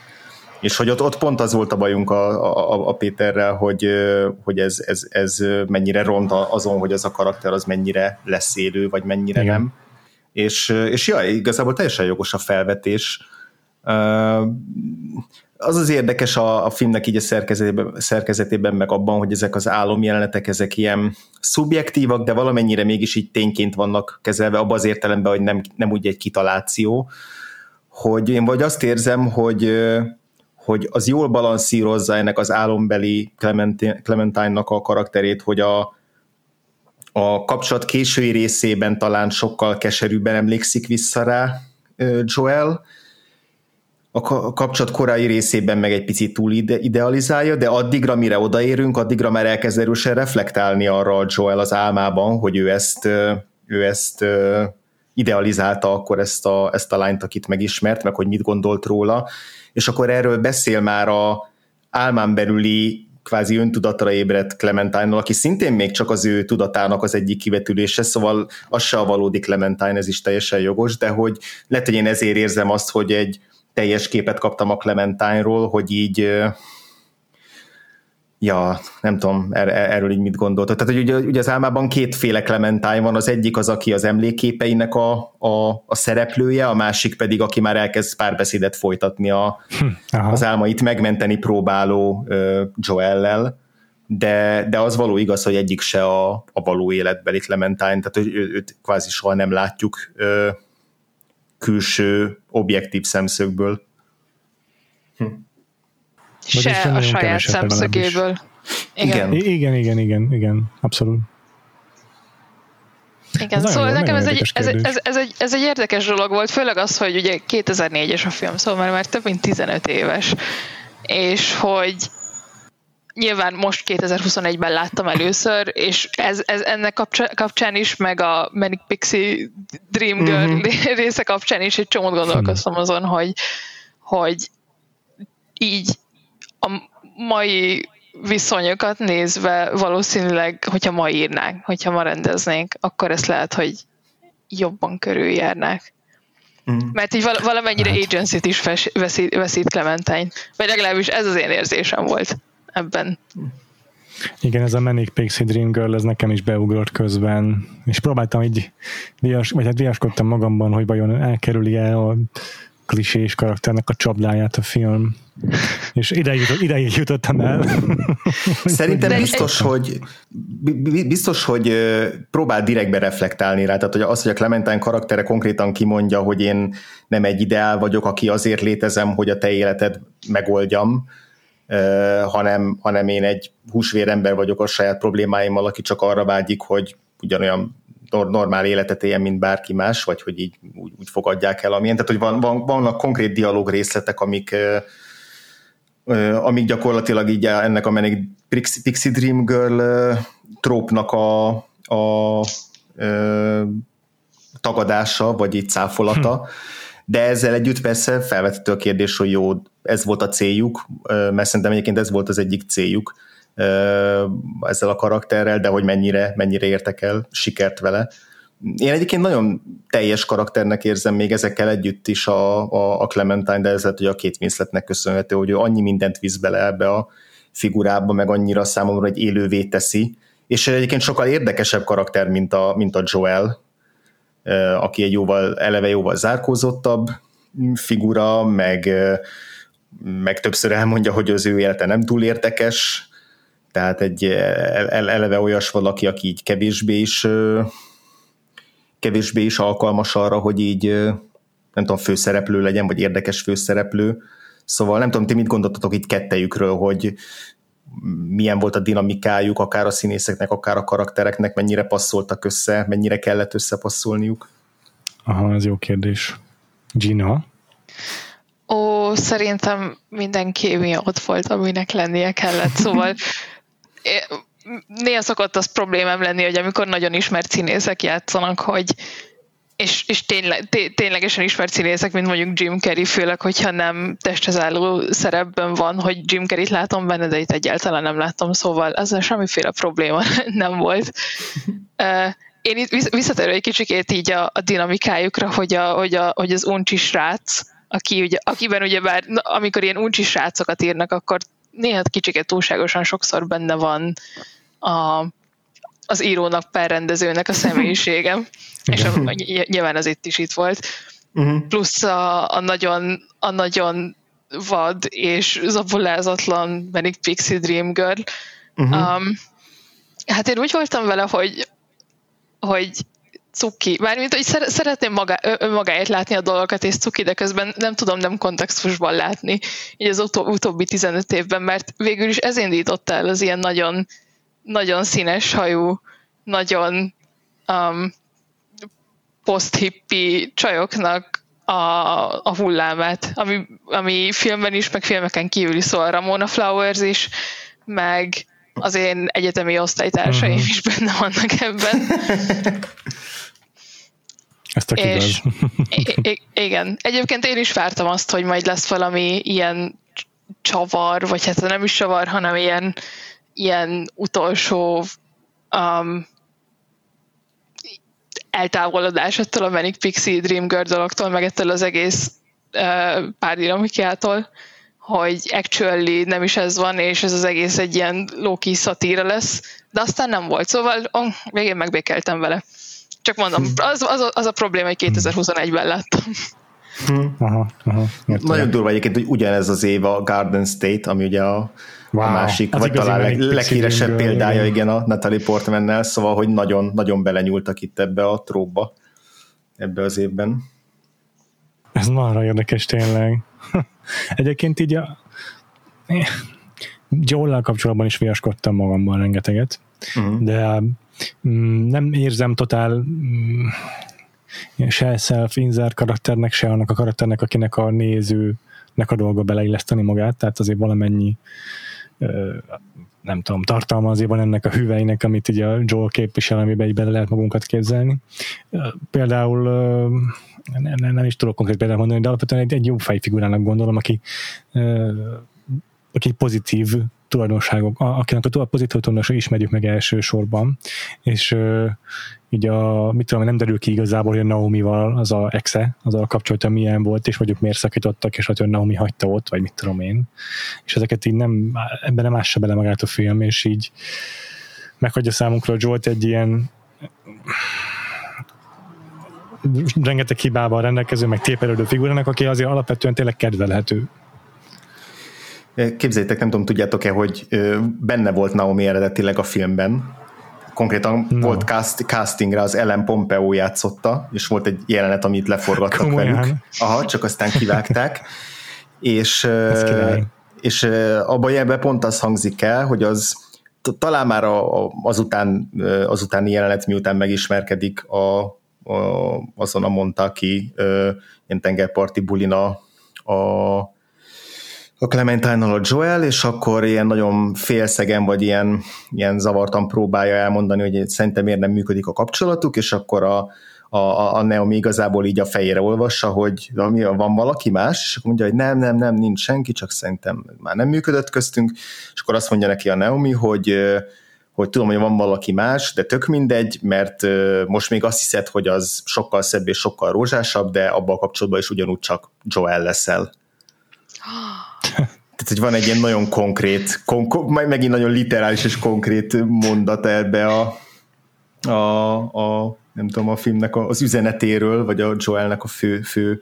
és hogy ott, ott pont az volt a bajunk a, a, a Péterrel, hogy, hogy ez, ez, ez mennyire ront azon, hogy az a karakter az mennyire lesz élő, vagy mennyire Igen. nem. És, és ja, igazából teljesen jogos a felvetés, Az az érdekes a, a filmnek így a szerkezetében, szerkezetében, meg abban, hogy ezek az álomjelenetek, ezek ilyen szubjektívak, de valamennyire mégis így tényként vannak kezelve, abban az értelemben, hogy nem, nem úgy egy kitaláció, hogy én vagy azt érzem, hogy hogy az jól balanszírozza ennek az álombeli Clementine-nak a karakterét, hogy a, a kapcsolat késői részében talán sokkal keserűbben emlékszik vissza rá Joel, a kapcsolat korai részében meg egy picit túl ide- idealizálja, de addigra, mire odaérünk, addigra már elkezd erősen reflektálni arra a Joel az álmában, hogy ő ezt, ő ezt idealizálta akkor ezt a, ezt a lányt, akit megismert, meg hogy mit gondolt róla, és akkor erről beszél már a álmán belüli kvázi öntudatra ébredt clementine aki szintén még csak az ő tudatának az egyik kivetülése, szóval az se a valódi Clementine, ez is teljesen jogos, de hogy lehet, hogy én ezért érzem azt, hogy egy teljes képet kaptam a Clementine-ról, hogy így ja, nem tudom, er, er, erről így mit gondoltad. Tehát, hogy ugye, ugye az álmában kétféle Clementine van, az egyik az, aki az emléképeinek a, a, a szereplője, a másik pedig, aki már elkezd párbeszédet folytatni a, hm, az álmait megmenteni próbáló uh, Joellel, de, de az való igaz, hogy egyik se a, a való életbeli Clementine, tehát hogy ő, őt kvázi soha nem látjuk uh, külső, objektív szemszögből. Hm. Se a saját szemszögéből. Igen. igen. Igen, igen, igen, abszolút. Igen, ez szóval nekem ez egy, ez, ez, ez, egy, ez egy érdekes dolog volt, főleg az, hogy ugye 2004-es a film, szóval már, már több mint 15 éves, és hogy nyilván most 2021-ben láttam először, és ez, ez ennek kapcsán is, meg a Manic Pixie Dream Girl mm-hmm. része kapcsán is egy csomót gondolkoztam azon, hogy, hogy így a mai viszonyokat nézve valószínűleg, hogyha ma írnánk, hogyha ma rendeznénk, akkor ezt lehet, hogy jobban körüljárnák. Mm. Mert így valamennyire hát. agency-t is veszít, veszít Clementine. Vagy legalábbis ez az én érzésem volt ebben. Igen, ez a Manic Pixie Dream Girl, ez nekem is beugrott közben, és próbáltam így, vias, vagy hát viaskodtam magamban, hogy vajon elkerüli-e a klisés karakternek a csapdáját a film. És ideig, ideig jutottam el. Szerintem biztos, hogy biztos, hogy próbál direktbe reflektálni rá, tehát hogy az, hogy a Clementine karaktere konkrétan kimondja, hogy én nem egy ideál vagyok, aki azért létezem, hogy a te életed megoldjam, hanem, hanem én egy húsvérember vagyok a saját problémáimmal, aki csak arra vágyik, hogy ugyanolyan normál életet éljen, mint bárki más, vagy hogy így úgy, úgy fogadják el, amilyen. Tehát, hogy van, van, vannak konkrét dialóg részletek, amik, amik gyakorlatilag így ennek a menek Pixie Dream Girl trópnak a, a, a tagadása, vagy így cáfolata, hm. de ezzel együtt persze felvethető a kérdés, hogy jó, ez volt a céljuk, mert szerintem egyébként ez volt az egyik céljuk, ezzel a karakterrel, de hogy mennyire, mennyire értek el sikert vele. Én egyébként nagyon teljes karakternek érzem még ezekkel együtt is a, a, a Clementine, de ez lehet, hogy a két Winsletnek köszönhető, hogy ő annyi mindent visz bele ebbe a figurába, meg annyira számomra egy élővé teszi, és egyébként sokkal érdekesebb karakter, mint a, mint a Joel, aki egy jóval, eleve jóval zárkózottabb figura, meg, meg többször elmondja, hogy az ő élete nem túl érdekes, tehát egy eleve olyas valaki, aki így kevésbé is kevésbé is alkalmas arra, hogy így nem tudom, főszereplő legyen, vagy érdekes főszereplő. Szóval nem tudom, ti mit gondoltatok itt kettejükről, hogy milyen volt a dinamikájuk, akár a színészeknek, akár a karaktereknek, mennyire passzoltak össze, mennyire kellett összepasszolniuk? Aha, ez jó kérdés. Gina? Ó, szerintem minden kémia ott volt, aminek lennie kellett, szóval néha szokott az problémám lenni, hogy amikor nagyon ismert színészek játszanak, hogy és, és tényleg, té, ténylegesen ismert színészek, mint mondjuk Jim Carrey, főleg, hogyha nem testhez álló szerepben van, hogy Jim Carrey-t látom benne, de itt egyáltalán nem láttam, szóval ezzel semmiféle probléma nem volt. Én itt visszatérő egy kicsikét így a, a dinamikájukra, hogy, a, hogy, a, hogy az uncsi srác, aki ugye, akiben ugye bár, amikor ilyen uncsi srácokat írnak, akkor néha kicsiket túlságosan sokszor benne van a, az írónak, per rendezőnek a személyisége, és a, nyilván az itt is itt volt. uh-huh. plusz a, a, nagyon, a nagyon vad és zabolázatlan Manic Pixie Dream Girl. Uh-huh. Um, hát én úgy voltam vele, hogy, hogy cuki. Mármint, hogy szeretném magá, önmagáért látni a dolgokat, és cuki, de közben nem tudom nem kontextusban látni így az utó, utóbbi 15 évben, mert végül is ez indította el az ilyen nagyon, nagyon színes hajú, nagyon um, post-hippi csajoknak a, a hullámát, ami, ami filmben is, meg filmeken kívül is szól. Ramona Flowers is, meg az én egyetemi osztálytársaim uh-huh. is benne vannak ebben. Ez tök és, igaz. igen. Egyébként én is vártam azt, hogy majd lesz valami ilyen csavar, vagy hát nem is csavar, hanem ilyen, ilyen utolsó um, eltávolodás ettől a Manic Pixie Dream Girl dologtól, meg ettől az egész uh, pár dinamikától, hogy actually nem is ez van, és ez az egész egy ilyen Loki szatíra lesz, de aztán nem volt, szóval oh, végén megbékeltem vele. Csak mondom, hm. az, az, az a probléma, hogy 2021-ben láttam. Hm. Aha, aha, Nagyon durva egyébként, hogy ugyanez az év a Garden State, ami ugye a, wow, a másik, vagy talán leg, leghíresebb példája, igen, a Natalie Portmannel, szóval, hogy nagyon, nagyon belenyúltak itt ebbe a tróba ebbe az évben. Ez marha érdekes tényleg. Egyébként így a joel kapcsolatban is viaskodtam magamban rengeteget, uh-huh. de nem érzem totál mm, se self-insert karakternek, se annak a karakternek, akinek a nézőnek a dolga beleilleszteni magát, tehát azért valamennyi nem tudom, tartalma azért van ennek a hüveinek, amit ugye a Joel képvisel, amiben így bele lehet magunkat képzelni. Például nem, nem is tudok konkrét példát mondani, de alapvetően egy, egy jó fejfigurának gondolom, aki, aki pozitív tulajdonságok, akinek a pozitív tulajdonságok ismerjük meg elsősorban, és így a, mit tudom, nem derül ki igazából, hogy a Naomi-val az a exe, az a kapcsolata milyen volt, és mondjuk miért szakítottak, és hogy a Naomi hagyta ott, vagy mit tudom én. És ezeket így nem, ebben nem ássa bele magát a film, és így meghagyja számunkra Jolt egy ilyen rengeteg hibával rendelkező, meg téperődő figurának, aki azért alapvetően tényleg kedvelhető. Képzeljétek, nem tudom, tudjátok-e, hogy benne volt Naomi eredetileg a filmben, konkrétan no. volt cast, castingra az Ellen Pompeo játszotta, és volt egy jelenet, amit leforgattak Komolyan. velük. Aha, csak aztán kivágták. és és abban jelben pont az hangzik el, hogy az talán már azután, azutáni jelenet, miután megismerkedik a, a, azon a mondta, aki ilyen tengerparti bulina a a clementine a Joel, és akkor ilyen nagyon félszegen, vagy ilyen, ilyen zavartan próbálja elmondani, hogy szerintem miért nem működik a kapcsolatuk, és akkor a, a, a Naomi igazából így a fejére olvassa, hogy van valaki más, és akkor mondja, hogy nem, nem, nem, nincs senki, csak szerintem már nem működött köztünk, és akkor azt mondja neki a Naomi, hogy hogy tudom, hogy van valaki más, de tök mindegy, mert most még azt hiszed, hogy az sokkal szebb és sokkal rózsásabb, de abban a kapcsolatban is ugyanúgy csak Joel leszel. Tehát, hogy van egy ilyen nagyon konkrét, kon- megint nagyon literális és konkrét mondat ebbe a, a, a nem tudom, a filmnek az üzenetéről, vagy a Joelnek a fő, fő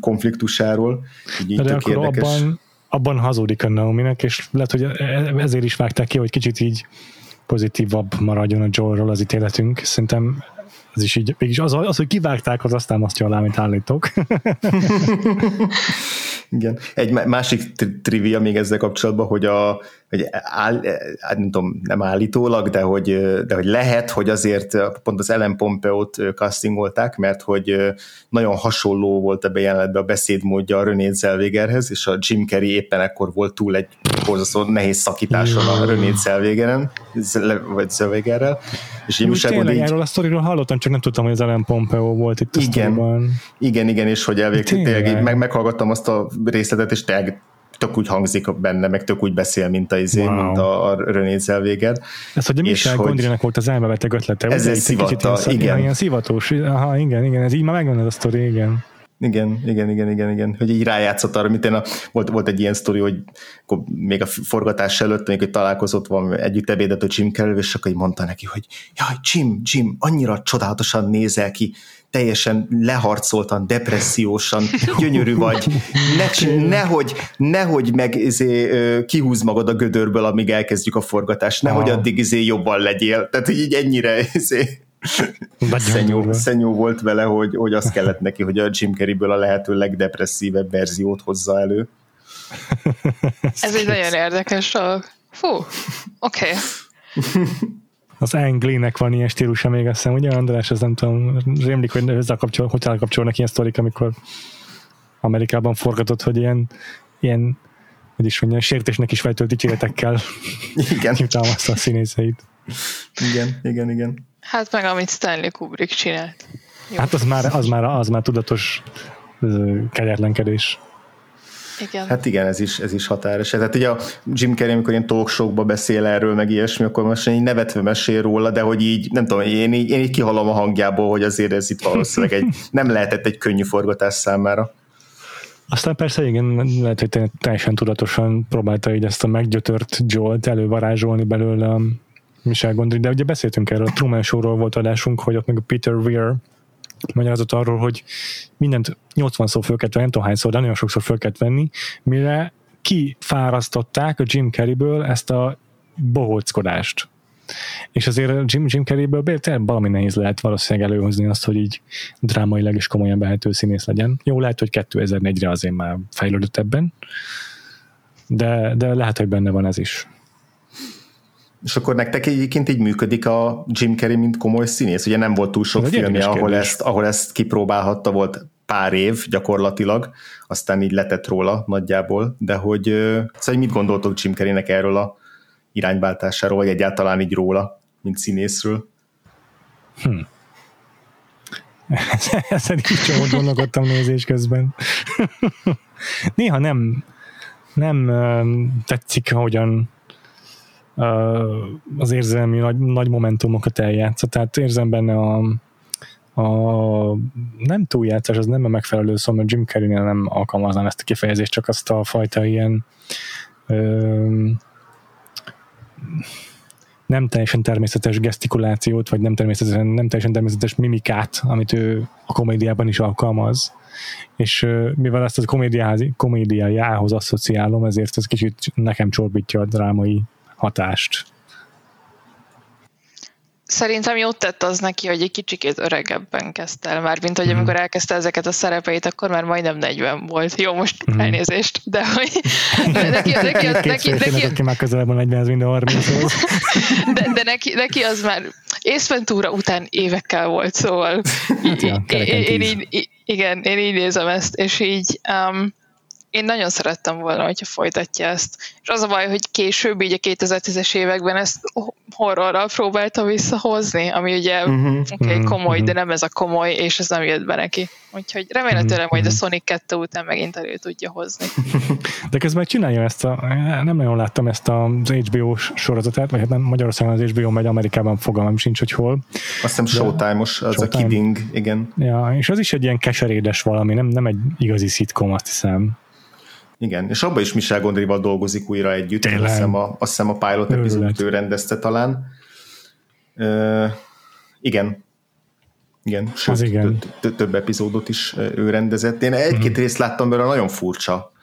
konfliktusáról. Így, De akkor érdekes. abban, abban hazudik a Naomi-nek, és lehet, hogy e- ezért is vágták ki, hogy kicsit így pozitívabb maradjon a Joelról az ítéletünk. Szerintem ez is így, mégis az, az, hogy kivágták, az aztán azt alá, amit állítok. Igen. Egy másik trivia még ezzel kapcsolatban, hogy a, hogy áll, hát nem tudom, nem állítólag, de hogy, de hogy lehet, hogy azért pont az Ellen Pompeo-t castingolták, mert hogy nagyon hasonló volt ebbe jelenetben a beszédmódja a René Zellwegerhez, és a Jim Carrey éppen ekkor volt túl egy borzasztó nehéz szakításon a René Zellwegeren, vagy Zellwegerrel. És én tényleg így... erről a sztoriról hallottam, csak nem tudtam, hogy az Ellen Pompeo volt itt a igen, sztoriban. Igen, igen, és hogy elvégzett, meg, meghallgattam azt a részletet, és tényleg tök úgy hangzik benne, meg tök úgy beszél, mint a, izé, wow. mint a, a René Zellweger. Ez, hogy a Michel Gondrinek volt az elmebeteg ötlete. Ez egy szivatta, igen. Ilyen, ilyen szivatós, aha, igen, igen, ez így már megvan ez a sztori, igen. Igen, igen, igen, igen, igen, hogy így rájátszott arra, mint én a, volt, volt egy ilyen sztori, hogy akkor még a forgatás előtt, még hogy találkozott valami együtt ebédet a Jim Carrey, és akkor így mondta neki, hogy jaj, Jim, Jim, annyira csodálatosan nézel ki, teljesen leharcoltan, depressziósan, gyönyörű vagy, ne, nehogy, nehogy meg izé, kihúz magad a gödörből, amíg elkezdjük a forgatást, nehogy addig izé jobban legyél. Tehát, így ennyire izé, szenyó, szenyó volt vele, hogy, hogy azt kellett neki, hogy a Jim Carreyből a lehető legdepresszívebb verziót hozza elő. Ez egy nagyon érdekes dolog. Fú, oké. Okay. Az Anglinek van ilyen stílusa még, azt hiszem, ugye András, ez nem tudom, rémlik, hogy hozzá kapcsol, hogy kapcsolnak ilyen sztorik, amikor Amerikában forgatott, hogy ilyen, ilyen hogy is mondjam, sértésnek is fejtő dicséretekkel igen. támaszta a színészeit. Igen, igen, igen. Hát meg amit Stanley Kubrick csinált. Jó. Hát az már, az már, az már tudatos kegyetlenkedés. Igen. Hát igen, ez is, ez is határos. Tehát ugye a Jim Carrey, amikor ilyen talk beszél erről, meg ilyesmi, akkor most én nevetve mesél róla, de hogy így, nem tudom, én így, én így kihalom a hangjából, hogy azért ez itt valószínűleg egy, nem lehetett egy könnyű forgatás számára. Aztán persze igen, lehet, hogy teljesen tudatosan próbálta így ezt a meggyötört Jolt elővarázsolni belőle a Michel Gondry, de ugye beszéltünk erről, a Truman Show-ról volt adásunk, hogy ott meg a Peter Weir magyarázott arról, hogy mindent 80 szó föl kellett venni, nem tudom hányszor, de nagyon sokszor föl kellett venni, mire kifárasztották a Jim Carreyből ezt a bohóckodást. És azért Jim, Jim Carreyből valami nehéz lehet valószínűleg előhozni azt, hogy így drámailag is komolyan vehető színész legyen. Jó, lehet, hogy 2004-re azért már fejlődött ebben, de, de lehet, hogy benne van ez is. És akkor nektek egyébként így működik a Jim Carrey, mint komoly színész? Ugye nem volt túl sok filmje, ahol ezt, ahol ezt kipróbálhatta, volt pár év gyakorlatilag, aztán így letett róla nagyjából, de hogy, szóval mit gondoltok Jim Carreynek erről a irányváltásáról, vagy egyáltalán így róla, mint színészről? Hm. Ezen is csomót gondolkodtam nézés közben. Néha nem, nem tetszik, ahogyan az érzelmi nagy, nagy momentumokat eljátsza. Tehát érzem benne a, a nem túljátszás, az nem a megfelelő szó, mert Jim carrey nem alkalmaznám ezt a kifejezést, csak azt a fajta ilyen ö, nem teljesen természetes gesztikulációt, vagy nem, természetesen, nem teljesen természetes mimikát, amit ő a komédiában is alkalmaz. És mivel ezt a komédiájához asszociálom, ezért ez kicsit nekem csorbítja a drámai hatást. Szerintem jót tett az neki, hogy egy kicsikét öregebben kezdte el, már mint hogy mm. amikor elkezdte ezeket a szerepeit, akkor már majdnem 40 volt. Jó, most mm. elnézést, de hogy neki, neki, neki, neki, neki, neki, már közelebb van 40, mint a 30 de, de neki, neki az már észventúra után évekkel volt, szóval hát, ja, én, én, így, igen, én így nézem ezt, és így um, én nagyon szerettem volna, hogyha folytatja ezt. És az a baj, hogy később, így a 2010-es években ezt horrorral próbálta visszahozni, ami ugye uh-huh, okay, uh-huh, komoly, uh-huh. de nem ez a komoly, és ez nem jött be neki. Úgyhogy remélhetőleg uh-huh, majd a Sonic 2 után megint elő tudja hozni. De közben csinálja ezt a, nem nagyon láttam ezt az HBO sorozatát, vagy hát nem Magyarországon az HBO megy, Amerikában fogalmam sincs, hogy hol. Azt hiszem Showtime-os, az Showtime. a Kidding, igen. Ja, és az is egy ilyen keserédes valami, nem, nem egy igazi szitkom, azt hiszem. Igen, és abban is Michel Gondryval dolgozik újra együtt, Tényleg. azt hiszem a, azt hiszem a pilot epizódot ő rendezte talán. Uh, igen, igen, sőt, igen. több epizódot is ő rendezett. Én egy-két mm. részt láttam belőle, nagyon furcsa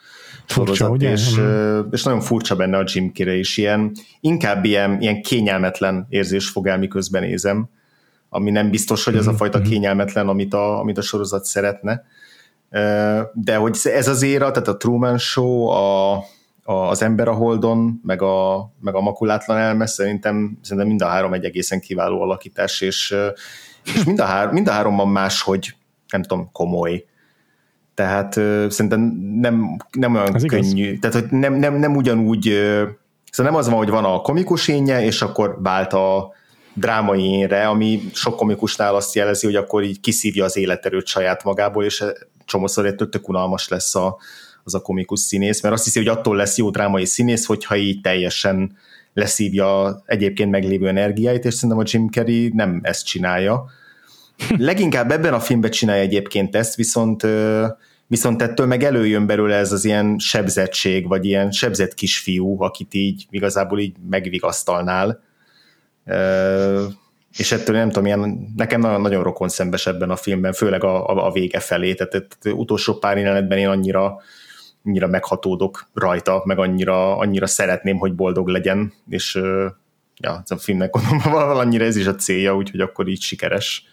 furcsa, ugye? És, mm. és nagyon furcsa benne a Jim Carrey is, ilyen, inkább ilyen, ilyen kényelmetlen érzés fog miközben nézem, ami nem biztos, hogy az a mhm, fajta mhm. kényelmetlen, amit a, amit a sorozat szeretne de hogy ez az éra, tehát a Truman Show, a, a, az Ember a Holdon, meg a, meg a Makulátlan Elme, szerintem, szerintem mind a három egy egészen kiváló alakítás, és, és mind, a hár, mind a háromban máshogy, nem tudom, komoly. Tehát uh, szerintem nem, nem olyan Ez könnyű, igaz. tehát hogy nem, nem, nem ugyanúgy, uh, szóval nem az van, hogy van a komikus énje, és akkor vált a drámai énre, ami sok komikusnál azt jelezi, hogy akkor így kiszívja az életerőt saját magából, és csomószor egy tök unalmas lesz a, az a komikus színész, mert azt hiszi, hogy attól lesz jó drámai színész, hogyha így teljesen leszívja egyébként meglévő energiáit, és szerintem a Jim Carrey nem ezt csinálja. leginkább ebben a filmben csinálja egyébként ezt, viszont viszont ettől meg előjön belőle ez az ilyen sebzettség, vagy ilyen sebzett kisfiú, akit így igazából így megvigasztalnál. És ettől nem tudom, ilyen, nekem nagyon, nagyon rokon szembes ebben a filmben, főleg a, a, a vége felé, tehát, tehát utolsó pár jelenetben én annyira, annyira meghatódok rajta, meg annyira, annyira szeretném, hogy boldog legyen, és ja, a filmnek gondolom valannyira ez is a célja, úgyhogy akkor így sikeres.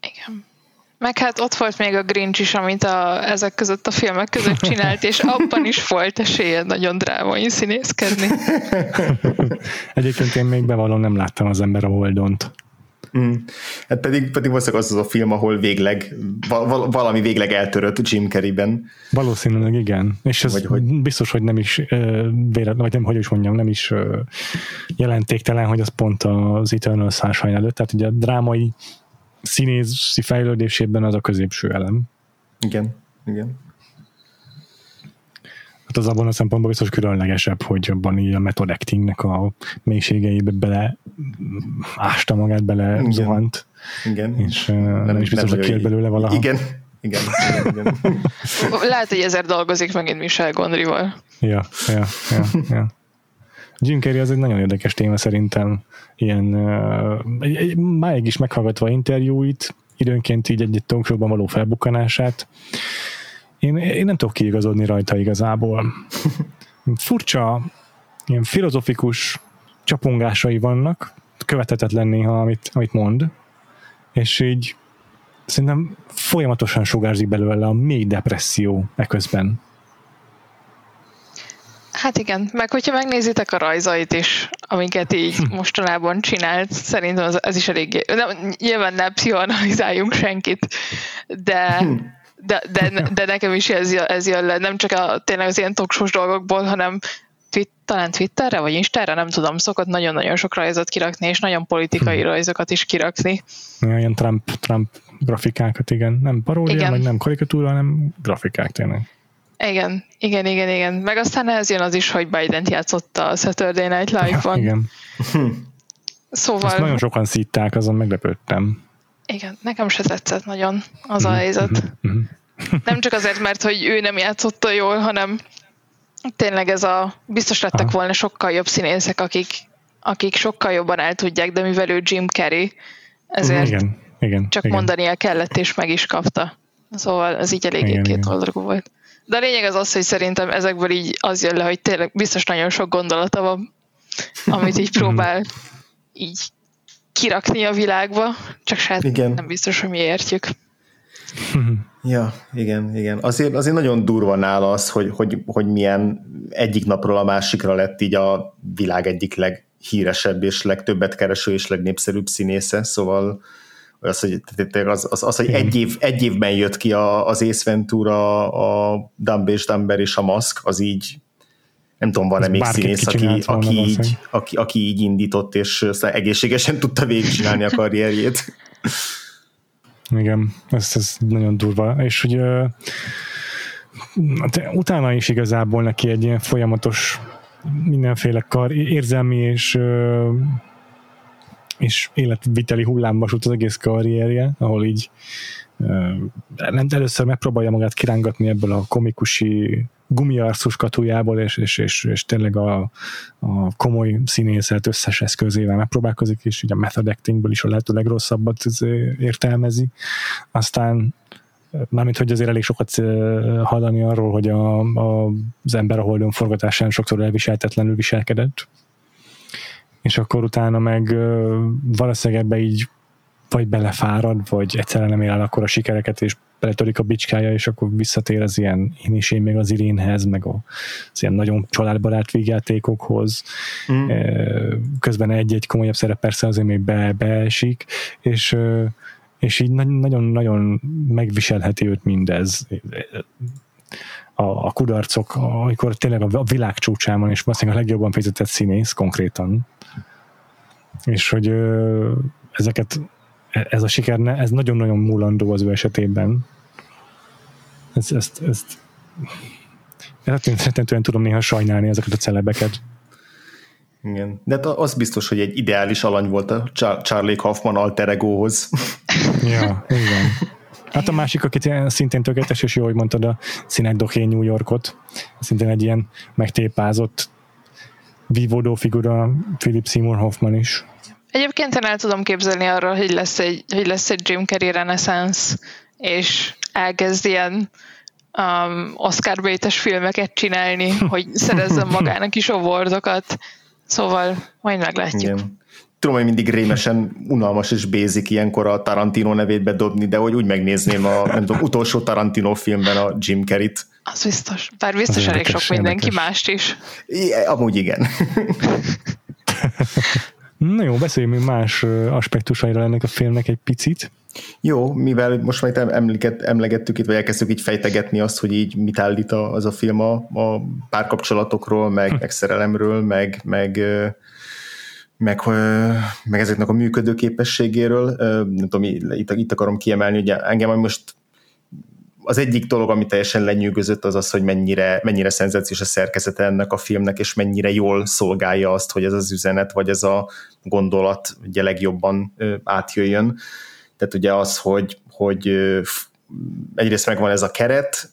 Igen. Meg hát ott volt még a Grinch is, amit a, ezek között a filmek között csinált, és abban is volt esélye nagyon drámai színészkedni. Egyébként én még bevallom, nem láttam az ember a Holdont. Mm. Hát pedig, pedig valószínűleg az az a film, ahol végleg, val, valami végleg eltörött Jim Carrey-ben. Valószínűleg igen. És ez vagy, hogy... biztos, hogy nem is véletlen, vagy nem, hogy is mondjam, nem is jelentéktelen, hogy az pont az Eternal Sunshine előtt, tehát ugye a drámai színészi fejlődésében az a középső elem. Igen, igen. Hát az abban a szempontból biztos különlegesebb, hogy abban így a method actingnek a mélységeibe bele ásta magát, bele igen. zuhant. Igen. És nem, nem is biztos, hogy kér belőle valaha. Igen, igen, igen, igen. Lehet, hogy ezért dolgozik megint Michel Gondrival. Ja, ja, ja, ja. Jim Carrey az egy nagyon érdekes téma szerintem. Ilyen, uh, máig is meghallgatva interjúit, időnként így egy talkshowban való felbukkanását, én, én nem tudok kiigazodni rajta igazából. Furcsa, ilyen filozofikus csapongásai vannak, követhetetlen néha, amit, amit mond, és így szerintem folyamatosan sugárzik belőle a mély depresszió eközben. Hát igen, meg hogyha megnézitek a rajzait is, amiket így hm. mostanában csinált, szerintem az, ez is elég, nem, nyilván nem pszichoanalizáljunk senkit, de, hm. de, de, de nekem is ez, ez jön le, nem csak a, tényleg az ilyen toksos dolgokból, hanem twit, talán Twitterre vagy Instára, nem tudom, szokott nagyon-nagyon sok rajzot kirakni, és nagyon politikai hm. rajzokat is kirakni. Ilyen Trump, Trump grafikákat, igen. Nem paródia, igen. vagy nem karikatúra, hanem grafikák tényleg. Igen, igen, igen, igen. Meg aztán ez jön az is, hogy biden játszotta a Saturday Night Live-ban. igen. Szóval... Ezt nagyon sokan szítták, azon meglepődtem. Igen, nekem se tetszett nagyon az a mhm, helyzet. Mhm, mhm. nem csak azért, mert hogy ő nem játszotta jól, hanem tényleg ez a, biztos lettek Aha. volna sokkal jobb színészek, akik, akik sokkal jobban el tudják, de mivel ő Jim Carrey, ezért igen, igen, csak igen. mondania kellett, és meg is kapta. Szóval ez így eléggé két oldalú volt. De a lényeg az az, hogy szerintem ezekből így az jön le, hogy tényleg biztos nagyon sok gondolata van, amit így próbál így kirakni a világba, csak hát igen. nem biztos, hogy mi értjük. Ja, igen, igen. Azért, azért nagyon durva nála az, hogy, hogy, hogy milyen egyik napról a másikra lett így a világ egyik leghíresebb és legtöbbet kereső és legnépszerűbb színésze, szóval az, hogy, az, az, az, hogy egy, év, egy évben jött ki a, az Ace Ventura, a Dumb és Dumber és a Mask, az így nem tudom, van-e még színész, aki, aki, így, aki, aki így indított, és egészségesen tudta végigcsinálni a karrierjét. Igen, ez, ez nagyon durva. És hogy utána is igazából neki egy ilyen folyamatos mindenféle kar, érzelmi és és életviteli hullámvasút az egész karrierje, ahol így nem először megpróbálja magát kirángatni ebből a komikusi gumiarcus katujából, és, és, és, és tényleg a, a komoly színészet összes eszközével megpróbálkozik, és ugye a method actingből is a lehető legrosszabbat értelmezi. Aztán mármint, hogy azért elég sokat hallani arról, hogy a, a, az ember a Holdon forgatásán sokszor elviseltetlenül viselkedett, és akkor utána meg valószínűleg ebbe így vagy belefárad, vagy egyszerűen nem ér el akkor a sikereket, és beletörik a bicskája, és akkor visszatér az ilyen én is én még az Irénhez, meg az ilyen nagyon családbarát végjátékokhoz. Mm. Közben egy-egy komolyabb szerep persze azért még be, beesik, és és így nagyon-nagyon megviselheti őt mindez. A, a kudarcok, amikor tényleg a világ csúcsán van, és valószínűleg a legjobban fizetett színész konkrétan, és hogy ö, ezeket, ez a siker, ne, ez nagyon-nagyon múlandó az ő esetében. Ez, ezt, ezt rettentően tudom néha sajnálni ezeket a celebeket. Igen. De hát az biztos, hogy egy ideális alany volt a Charlie Kaufman alter egóhoz. ja, igen. Hát a másik, akit szintén tökéletes, és jó, hogy mondtad a színek dohé New Yorkot, szintén egy ilyen megtépázott vívódó figura Philip Seymour Hoffman is. Egyébként én el tudom képzelni arról, hogy lesz egy, hogy lesz egy Jim Carrey renaissance, és elkezd ilyen um, Oscar Bates-es filmeket csinálni, hogy szerezzen magának is awardokat. Szóval majd meglátjuk. Igen. Tudom, hogy mindig rémesen unalmas és bézik ilyenkor a Tarantino nevét bedobni, de hogy úgy megnézném a nem tudom, utolsó Tarantino filmben a Jim Carrey-t. Az biztos. Bár biztos Az elég sok mindenki érdekes. mást is. I, amúgy igen. Na jó, beszéljünk még más aspektusaira ennek a filmnek egy picit. Jó, mivel most majd emléket, emlegettük itt, vagy elkezdtük így fejtegetni azt, hogy így mit állít az a film a, a párkapcsolatokról, meg, meg szerelemről, meg, meg, meg, meg ezeknek a működő képességéről. Nem tudom, itt, itt akarom kiemelni, hogy engem most az egyik dolog, ami teljesen lenyűgözött, az az, hogy mennyire, mennyire szenzációs a szerkezete ennek a filmnek, és mennyire jól szolgálja azt, hogy ez az üzenet, vagy ez a gondolat ugye legjobban átjöjjön. Tehát ugye az, hogy, hogy egyrészt megvan ez a keret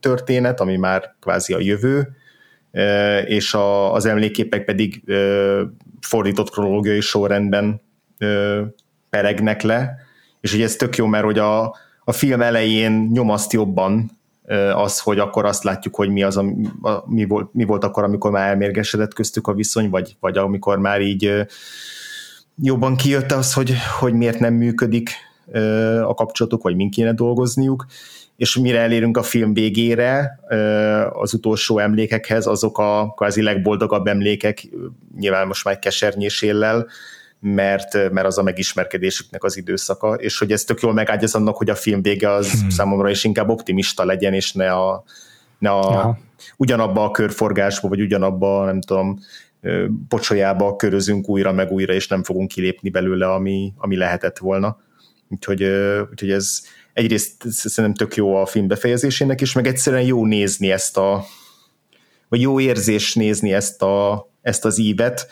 történet, ami már kvázi a jövő, és a, az emléképek pedig fordított kronológiai sorrendben peregnek le, és ugye ez tök jó, mert hogy a, a film elején nyomaszt jobban az, hogy akkor azt látjuk, hogy mi az, a, a, mi, volt, mi volt akkor, amikor már elmérgesedett köztük a viszony, vagy, vagy amikor már így jobban kijött az, hogy, hogy miért nem működik a kapcsolatuk, vagy min kéne dolgozniuk, és mire elérünk a film végére, az utolsó emlékekhez, azok a kvázi legboldogabb emlékek, nyilván most már kesernyéséllel, mert, mert az a megismerkedésüknek az időszaka, és hogy ez tök jól megágyaz annak, hogy a film vége az hmm. számomra is inkább optimista legyen, és ne a, ne a ugyanabba a körforgásba, vagy ugyanabba, nem tudom, pocsolyába körözünk újra meg újra, és nem fogunk kilépni belőle, ami, ami lehetett volna. Úgyhogy, úgyhogy ez egyrészt szerintem tök jó a film befejezésének is, meg egyszerűen jó nézni ezt a vagy jó érzés nézni ezt, a, ezt az ívet,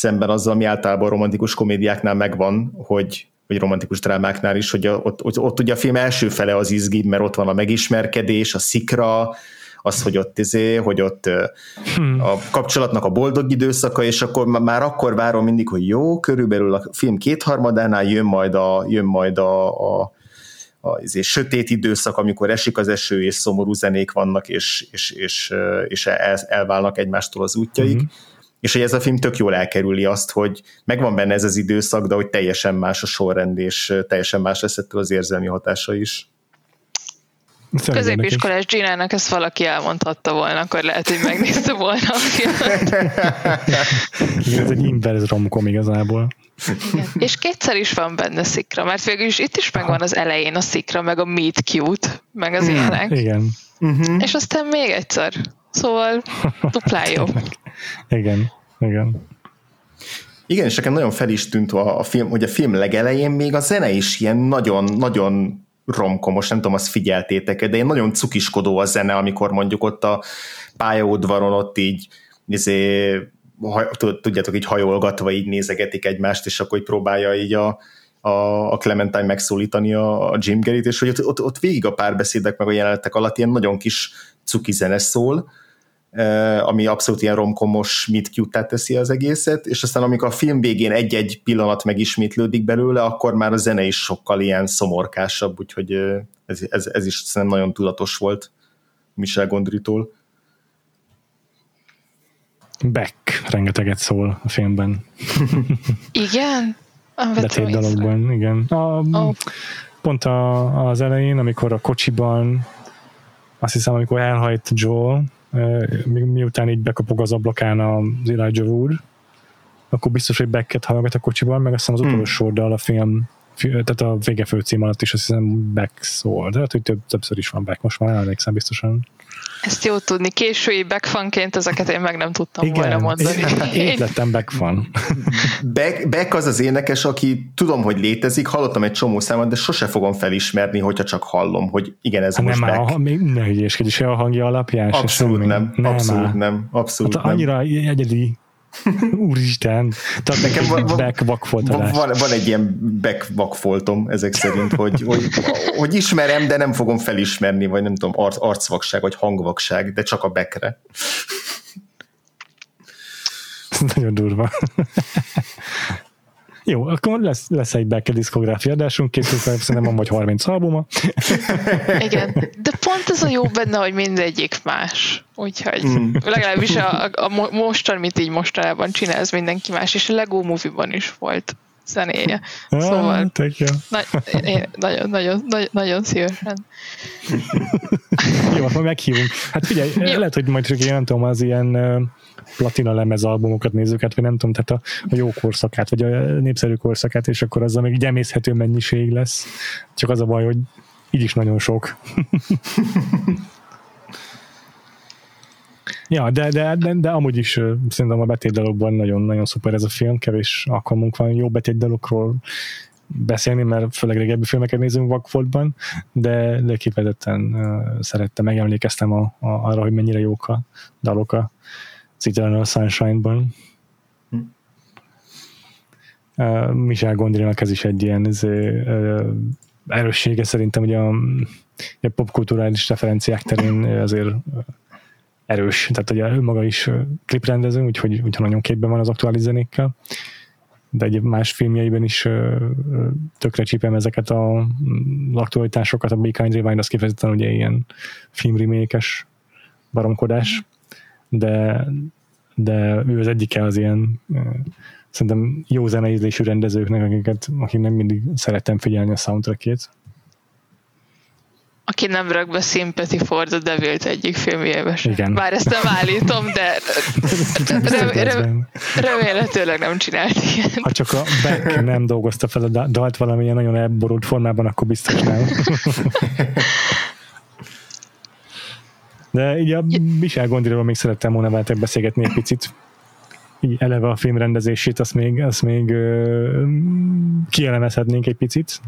szemben azzal, ami általában a romantikus komédiáknál megvan, hogy vagy romantikus drámáknál is, hogy ott, ott, ott ugye a film első fele az izgi, mert ott van a megismerkedés, a szikra, az, hogy ott izé, hogy ott hmm. a kapcsolatnak a boldog időszaka, és akkor már akkor várom mindig, hogy jó, körülbelül a film kétharmadánál jön majd a, jön majd a, a a izé, sötét időszak, amikor esik az eső, és szomorú zenék vannak, és, és, és, és el, elválnak egymástól az útjaik. Mm-hmm és hogy ez a film tök jól elkerüli azt, hogy megvan benne ez az időszak, de hogy teljesen más a sorrend, és teljesen más lesz ettől az érzelmi hatása is. Középiskolás Ginának ezt valaki elmondhatta volna, akkor lehet, hogy megnézte volna a filmet. ez egy inverz romkom igazából. Igen. És kétszer is van benne szikra, mert végül is itt is megvan az elején a szikra, meg a meet cute, meg az ilyenek. Igen. Uh-huh. És aztán még egyszer. Szóval duplán jó. igen, igen. Igen, és nekem nagyon fel is tűnt a, a film, hogy a film legelején még a zene is ilyen nagyon-nagyon romkomos, nem tudom, azt figyeltétek de én nagyon cukiskodó a zene, amikor mondjuk ott a pályaudvaron ott így izé, tudjátok, így hajolgatva így nézegetik egymást, és akkor így próbálja így a, a, a Clementine megszólítani a, a Jim Gerrit, és hogy ott, ott, ott végig a párbeszédek meg a jelenetek alatt ilyen nagyon kis cuki zene szól, ami abszolút ilyen romkomos mit cute teszi az egészet, és aztán amikor a film végén egy-egy pillanat megismétlődik belőle, akkor már a zene is sokkal ilyen szomorkásabb, úgyhogy ez, ez, ez is szerintem nagyon tudatos volt Michel Gondritól. Beck rengeteget szól a filmben. Igen? Betét dalokban, igen. A, oh. Pont a, az elején, amikor a kocsiban azt hiszem, amikor elhajt Joel, mi, miután így bekapog az ablakán az Elijah Wood, akkor biztos, hogy Becket hallgat a kocsiban, meg azt hiszem az hmm. utolsó hmm. a film tehát a vége főcím alatt is azt hiszem Beck szól, de hát, hogy több, többször is van Beck, most már emlékszem biztosan. Ezt jó tudni. Késői Beck ezeket én meg nem tudtam Igen, volna mondani. Én, én lettem Beck fan. Beck, Beck az az énekes, aki tudom, hogy létezik, hallottam egy csomó számot, de sose fogom felismerni, hogyha csak hallom, hogy igen, ez hát most nem Beck. A, még ne hülyéskedj, se a hangja alapján. Abszolút nem, nem, abszolút nem, abszolút hát nem. Annyira egyedi Úristen, tehát nekem van, van, van, van egy ilyen back vakfoltom ezek szerint, hogy, hogy, hogy ismerem, de nem fogom felismerni, vagy nem tudom, arc, arcvakság, vagy hangvakság, de csak a backre. Nagyon durva. Jó, akkor lesz, lesz egy Becker diszkográfia adásunk, két szerintem van vagy 30 albuma. Igen, de pont ez a jó benne, hogy mindegyik más. Úgyhogy mm. legalábbis a, a mostan, amit így mostanában csinál, ez mindenki más, és a Lego Movie-ban is volt zenéje. Ah, szóval na, én nagyon, nagyon, nagyon, nagyon szívesen. Jó, akkor meghívunk. Hát figyelj, Jó. lehet, hogy majd csak én nem tudom, az ilyen platina lemez albumokat nézzük át, vagy nem tudom, tehát a, a jó korszakát, vagy a népszerű korszakát, és akkor azzal még gyemészhető mennyiség lesz. Csak az a baj, hogy így is nagyon sok. Ja, de, de, de, de amúgy is uh, szerintem a betétdalokban nagyon-nagyon szuper ez a film, kevés alkalmunk van jó betétdalokról beszélni, mert főleg régebbi filmeket nézünk Vakfoltban, de, de kifejezetten uh, szerettem, megemlékeztem a, a, arra, hogy mennyire jók a dalok a Eternal Sunshine-ban. Hm. Uh, Michel Gondrynak ez is egy ilyen ez, uh, erőssége szerintem, hogy a, a popkulturális referenciák terén azért erős, tehát ugye ő maga is kliprendező, úgyhogy, úgyhogy nagyon képben van az aktuális zenékkel, de egy más filmjeiben is tökre csípem ezeket a, az aktualitásokat, a Be Kind Rewind az kifejezetten ugye ilyen filmrimékes baromkodás, de, de ő az egyike az ilyen szerintem jó zeneízlésű rendezőknek, akiket, akik nem mindig szerettem figyelni a soundtrackjét. Aki nem rak be Sympathy for the devil egyik filmjébe Igen. Bár ezt nem állítom, de remélhetőleg nem csinált ilyen. Ha csak a Beck nem dolgozta fel a dalt valamilyen nagyon elborult formában, akkor biztos nem. De így a Michel Gondryról még szerettem volna veletek beszélgetni egy picit. Így eleve a film rendezését, azt még, azt még uh, kielemezhetnénk egy picit.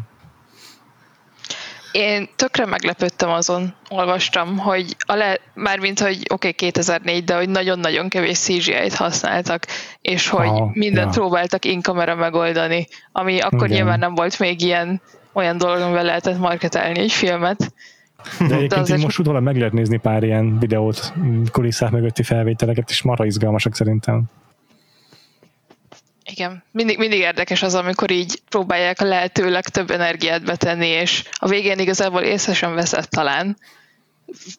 Én tökre meglepődtem azon, olvastam, hogy a le, mármint, hogy oké, okay, 2004, de hogy nagyon-nagyon kevés CGI-t használtak, és hogy Aha, mindent ja. próbáltak in kamera megoldani, ami akkor Igen. nyilván nem volt még ilyen olyan dolog, amivel lehetett marketelni egy filmet. De egyébként De most utólag meg lehet nézni pár ilyen videót, kulisszák mögötti felvételeket, és marha izgalmasak szerintem. Igen, mindig, mindig érdekes az, amikor így próbálják a lehető legtöbb energiát betenni, és a végén igazából észre sem veszett talán,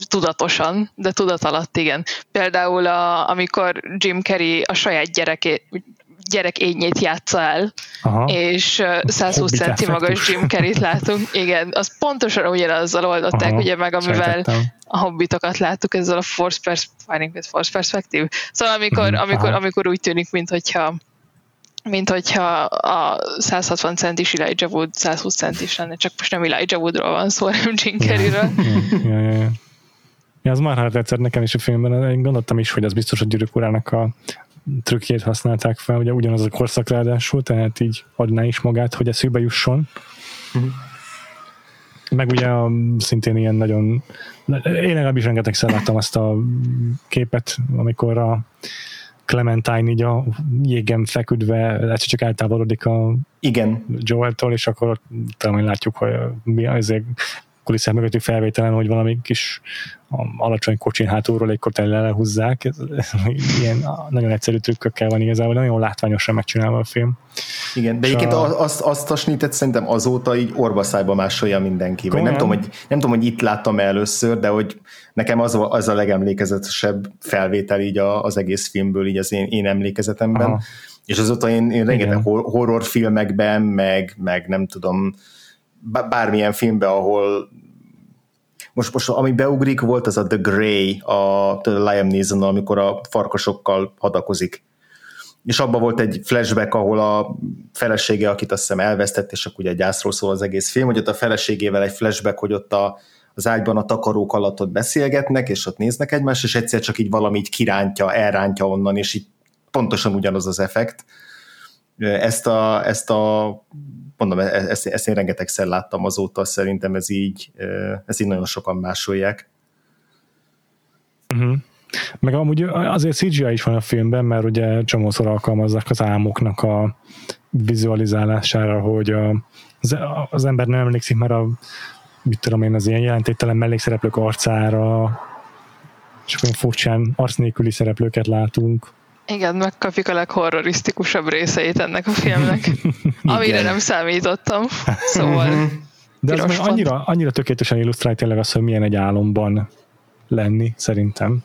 tudatosan, de tudat alatt igen. Például a, amikor Jim Carrey a saját gyerekét, gyerek ényét játsza el, Aha. és 120 centi magas Jim Carrey-t látunk. Igen, az pontosan ugyanazzal oldották, Aha, ugye meg, amivel sejtettem. a hobbitokat láttuk ezzel a Force, pers- with force Perspective. Szóval amikor, mm, amikor, amikor úgy tűnik, mint hogyha mint hogyha a 160 centis Elijah Wood 120 centis lenne, csak most nem Elijah Woodról van szó, hanem Jim Carreyről. Ja, ja, ja. Ja, az már hát tetszett nekem is a filmben, én gondoltam is, hogy az biztos a gyűrűk urának a trükkjét használták fel, ugye ugyanaz a korszak ráadásul, tehát így adná is magát, hogy eszébe jusson. Uh-huh. Meg ugye a, szintén ilyen nagyon én legalábbis rengetegszer láttam azt a képet, amikor a Clementine így a jégen feküdve egyszer csak eltávolodik a Igen. Joel-tól, és akkor talán látjuk, hogy mi azért kulisszák mögötti felvételen, hogy valami kis alacsony kocsin hátulról egy kotel lehúzzák. Ez, ez, ilyen nagyon egyszerű trükkökkel van igazából, nagyon látványosan megcsinálva a film. Igen, de egyébként a... azt, azt a snitet szerintem azóta így orbaszájba másolja mindenki. Vagy nem tudom, hogy, nem tudom, hogy itt láttam először, de hogy nekem az, az a legemlékezetesebb felvétel így az egész filmből, így az én, én emlékezetemben. Aha. És azóta én, én rengeteg horrorfilmekben, meg, meg nem tudom, bármilyen filmbe, ahol most, most ami beugrik volt az a The Grey, a, Liam neeson amikor a farkasokkal hadakozik. És abban volt egy flashback, ahol a felesége, akit azt hiszem elvesztett, és akkor ugye gyászról szól az egész film, hogy ott a feleségével egy flashback, hogy ott a, az ágyban a takarók alatt ott beszélgetnek, és ott néznek egymást, és egyszer csak így valami így kirántja, elrántja onnan, és így pontosan ugyanaz az effekt. Ezt a, ezt a mondom, e-, ezt, ezt én rengetegszer láttam azóta, szerintem ez így, ez így nagyon sokan másolják. Uh-huh. Meg amúgy azért CGI is van a filmben, mert ugye csomószor alkalmazzák az álmoknak a vizualizálására, hogy a, az, ember nem emlékszik már a mit tudom én, az ilyen jelentéktelen mellékszereplők arcára, és olyan furcsán arc nélküli szereplőket látunk. Igen, megkapjuk a leghorrorisztikusabb részeit ennek a filmnek, amire nem számítottam. Szóval. De az annyira, annyira tökéletesen illusztrálja tényleg az, hogy milyen egy álomban lenni, szerintem.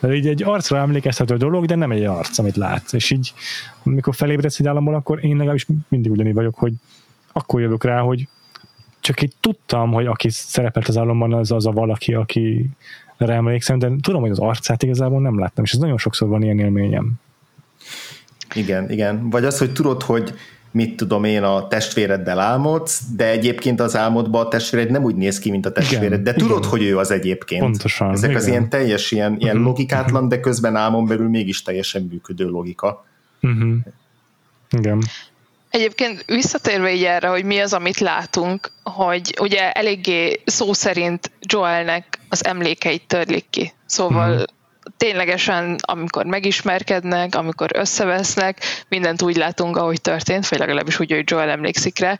De így egy arcra emlékeztető dolog, de nem egy arc, amit látsz. És így, amikor felébredsz egy államból, akkor én legalábbis mindig ugyanígy vagyok, hogy akkor jövök rá, hogy csak így tudtam, hogy aki szerepelt az álomban, az az a valaki, aki emlékszem, de tudom, hogy az arcát igazából nem láttam, és ez nagyon sokszor van ilyen élményem. Igen, igen. Vagy az, hogy tudod, hogy mit tudom én, a testvéreddel álmodsz, de egyébként az álmodban a testvéred nem úgy néz ki, mint a testvéred, igen, de tudod, igen. hogy ő az egyébként. Pontosan. Ezek igen. az ilyen teljes, ilyen, ilyen uh-huh. logikátlan, de közben álmon belül mégis teljesen működő logika. Uh-huh. Igen. Egyébként visszatérve így erre, hogy mi az, amit látunk, hogy ugye eléggé szó szerint Joelnek az emlékeit törlik ki. Szóval uh-huh ténylegesen, amikor megismerkednek, amikor összevesznek, mindent úgy látunk, ahogy történt, vagy legalábbis úgy, hogy Joel emlékszik rá.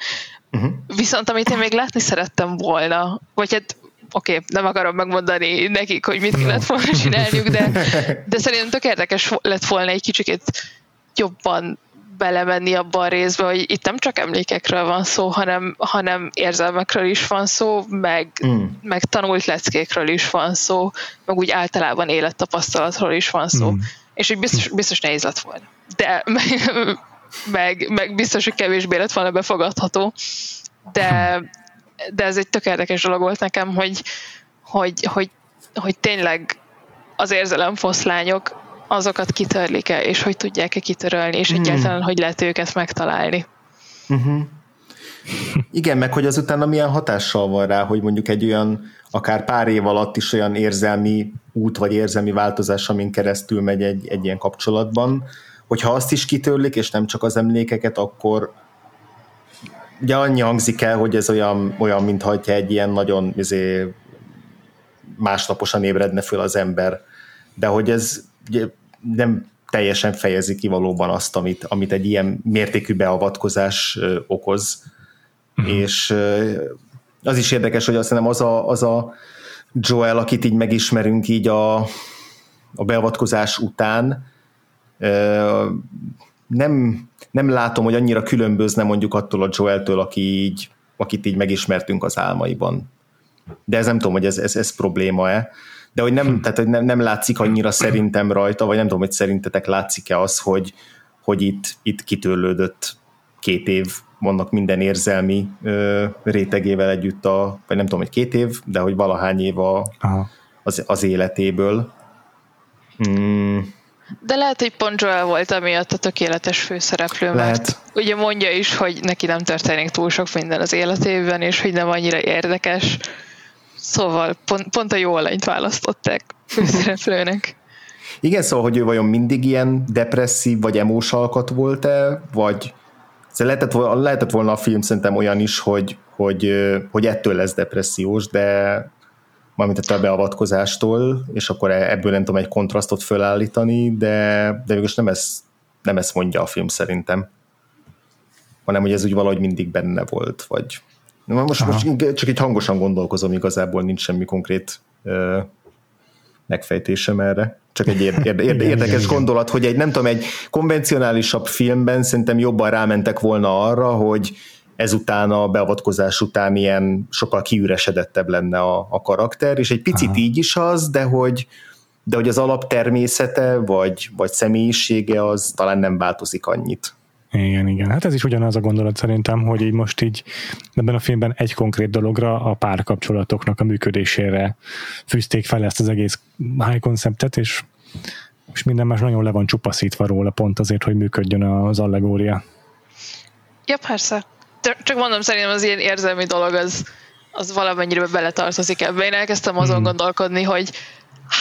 Uh-huh. Viszont amit én még látni szerettem volna, vagy hát oké, okay, nem akarom megmondani nekik, hogy mit kellett volna csinálniuk, de, de szerintem tök érdekes lett volna egy kicsit jobban belemenni abban a részbe, hogy itt nem csak emlékekről van szó, hanem, hanem érzelmekről is van szó, meg, mm. meg tanult leckékről is van szó, meg úgy általában élettapasztalatról is van szó. Mm. És így biztos, biztos nehéz lett volna. De meg, meg, meg biztos, hogy kevésbé lett volna befogadható. De, de ez egy tök érdekes dolog volt nekem, hogy, hogy, hogy, hogy tényleg az érzelemfoszlányok azokat kitörlik-e, és hogy tudják-e kitörölni, és hmm. egyáltalán hogy lehet őket megtalálni. Uh-huh. Igen, meg hogy azután milyen hatással van rá, hogy mondjuk egy olyan, akár pár év alatt is olyan érzelmi út, vagy érzelmi változás, amin keresztül megy egy, egy ilyen kapcsolatban, hogyha azt is kitörlik, és nem csak az emlékeket, akkor ugye annyi hangzik el, hogy ez olyan, olyan mintha egy ilyen nagyon izé, másnaposan ébredne föl az ember. De hogy ez ugye, nem teljesen fejezi ki valóban azt, amit, amit egy ilyen mértékű beavatkozás okoz. Uh-huh. És az is érdekes, hogy azt hiszem az a, az a Joel, akit így megismerünk így a, a beavatkozás után, nem, nem látom, hogy annyira különbözne mondjuk attól a Joeltől, aki így, akit így megismertünk az álmaiban. De ez nem tudom, hogy ez, ez, ez probléma-e de hogy nem, hm. tehát, hogy nem, nem látszik annyira szerintem rajta, vagy nem tudom, hogy szerintetek látszik-e az, hogy, hogy itt, itt kitörlődött két év, vannak minden érzelmi ö, rétegével együtt, a, vagy nem tudom, hogy két év, de hogy valahány év a, az, az életéből. Mm. De lehet, hogy pont Joel volt amiatt a tökéletes főszereplő, lehet. mert ugye mondja is, hogy neki nem történik túl sok minden az életében, és hogy nem annyira érdekes, Szóval pont, pont a jó alanyt választották főszereplőnek. Igen, szóval, hogy ő vajon mindig ilyen depresszív vagy emós alkat volt-e, vagy szóval lehetett, volna, lehetett volna a film szerintem olyan is, hogy, hogy, hogy ettől lesz depressziós, de mármint a beavatkozástól, és akkor e, ebből nem tudom egy kontrasztot fölállítani, de, de mégis nem ezt, nem ezt mondja a film szerintem, hanem hogy ez úgy valahogy mindig benne volt, vagy most, most csak így hangosan gondolkozom, igazából nincs semmi konkrét uh, megfejtésem erre. Csak egy érde, érde, érde, érdekes igen, gondolat, igen. hogy egy, nem tudom, egy konvencionálisabb filmben szerintem jobban rámentek volna arra, hogy ezután a beavatkozás után ilyen sokkal kiüresedettebb lenne a, a karakter, és egy picit Aha. így is az, de hogy, de hogy az alaptermészete vagy, vagy személyisége az talán nem változik annyit. Igen, igen. Hát ez is ugyanaz a gondolat szerintem, hogy így most így ebben a filmben egy konkrét dologra, a párkapcsolatoknak a működésére fűzték fel ezt az egész high konceptet, és, és minden más nagyon le van csupaszítva róla pont azért, hogy működjön az allegória. Ja, persze. Csak mondom, szerintem az ilyen érzelmi dolog az, az valamennyire beletartozik ebbe. Én elkezdtem azon hmm. gondolkodni, hogy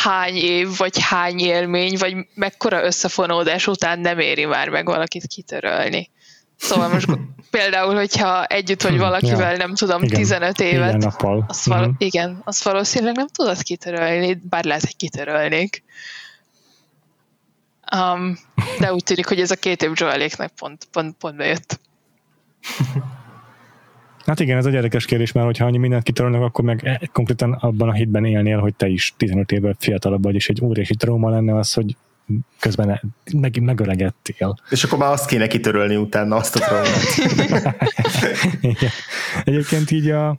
hány év, vagy hány élmény, vagy mekkora összefonódás után nem éri már meg valakit kitörölni. Szóval most például, hogyha együtt vagy Hmm, valakivel, ja. nem tudom, Igen. 15 Igen, évet, nappal. azt val- Mhm. igen, azt valószínűleg nem tudod kitörölni, bár lehet, hogy kitörölnék. Um, de úgy tűnik, hogy ez a két év Joeléknek pont, pont, pont bejött. Hát igen, ez egy érdekes kérdés, mert hogyha annyi mindent kitörölnek, akkor meg e- konkrétan abban a hitben élnél, hogy te is 15 évvel fiatalabb vagy, és egy óriási trauma lenne az, hogy közben meg, megöregedtél. És akkor már azt kéne kitörölni utána, azt a traumát. Egyébként így a,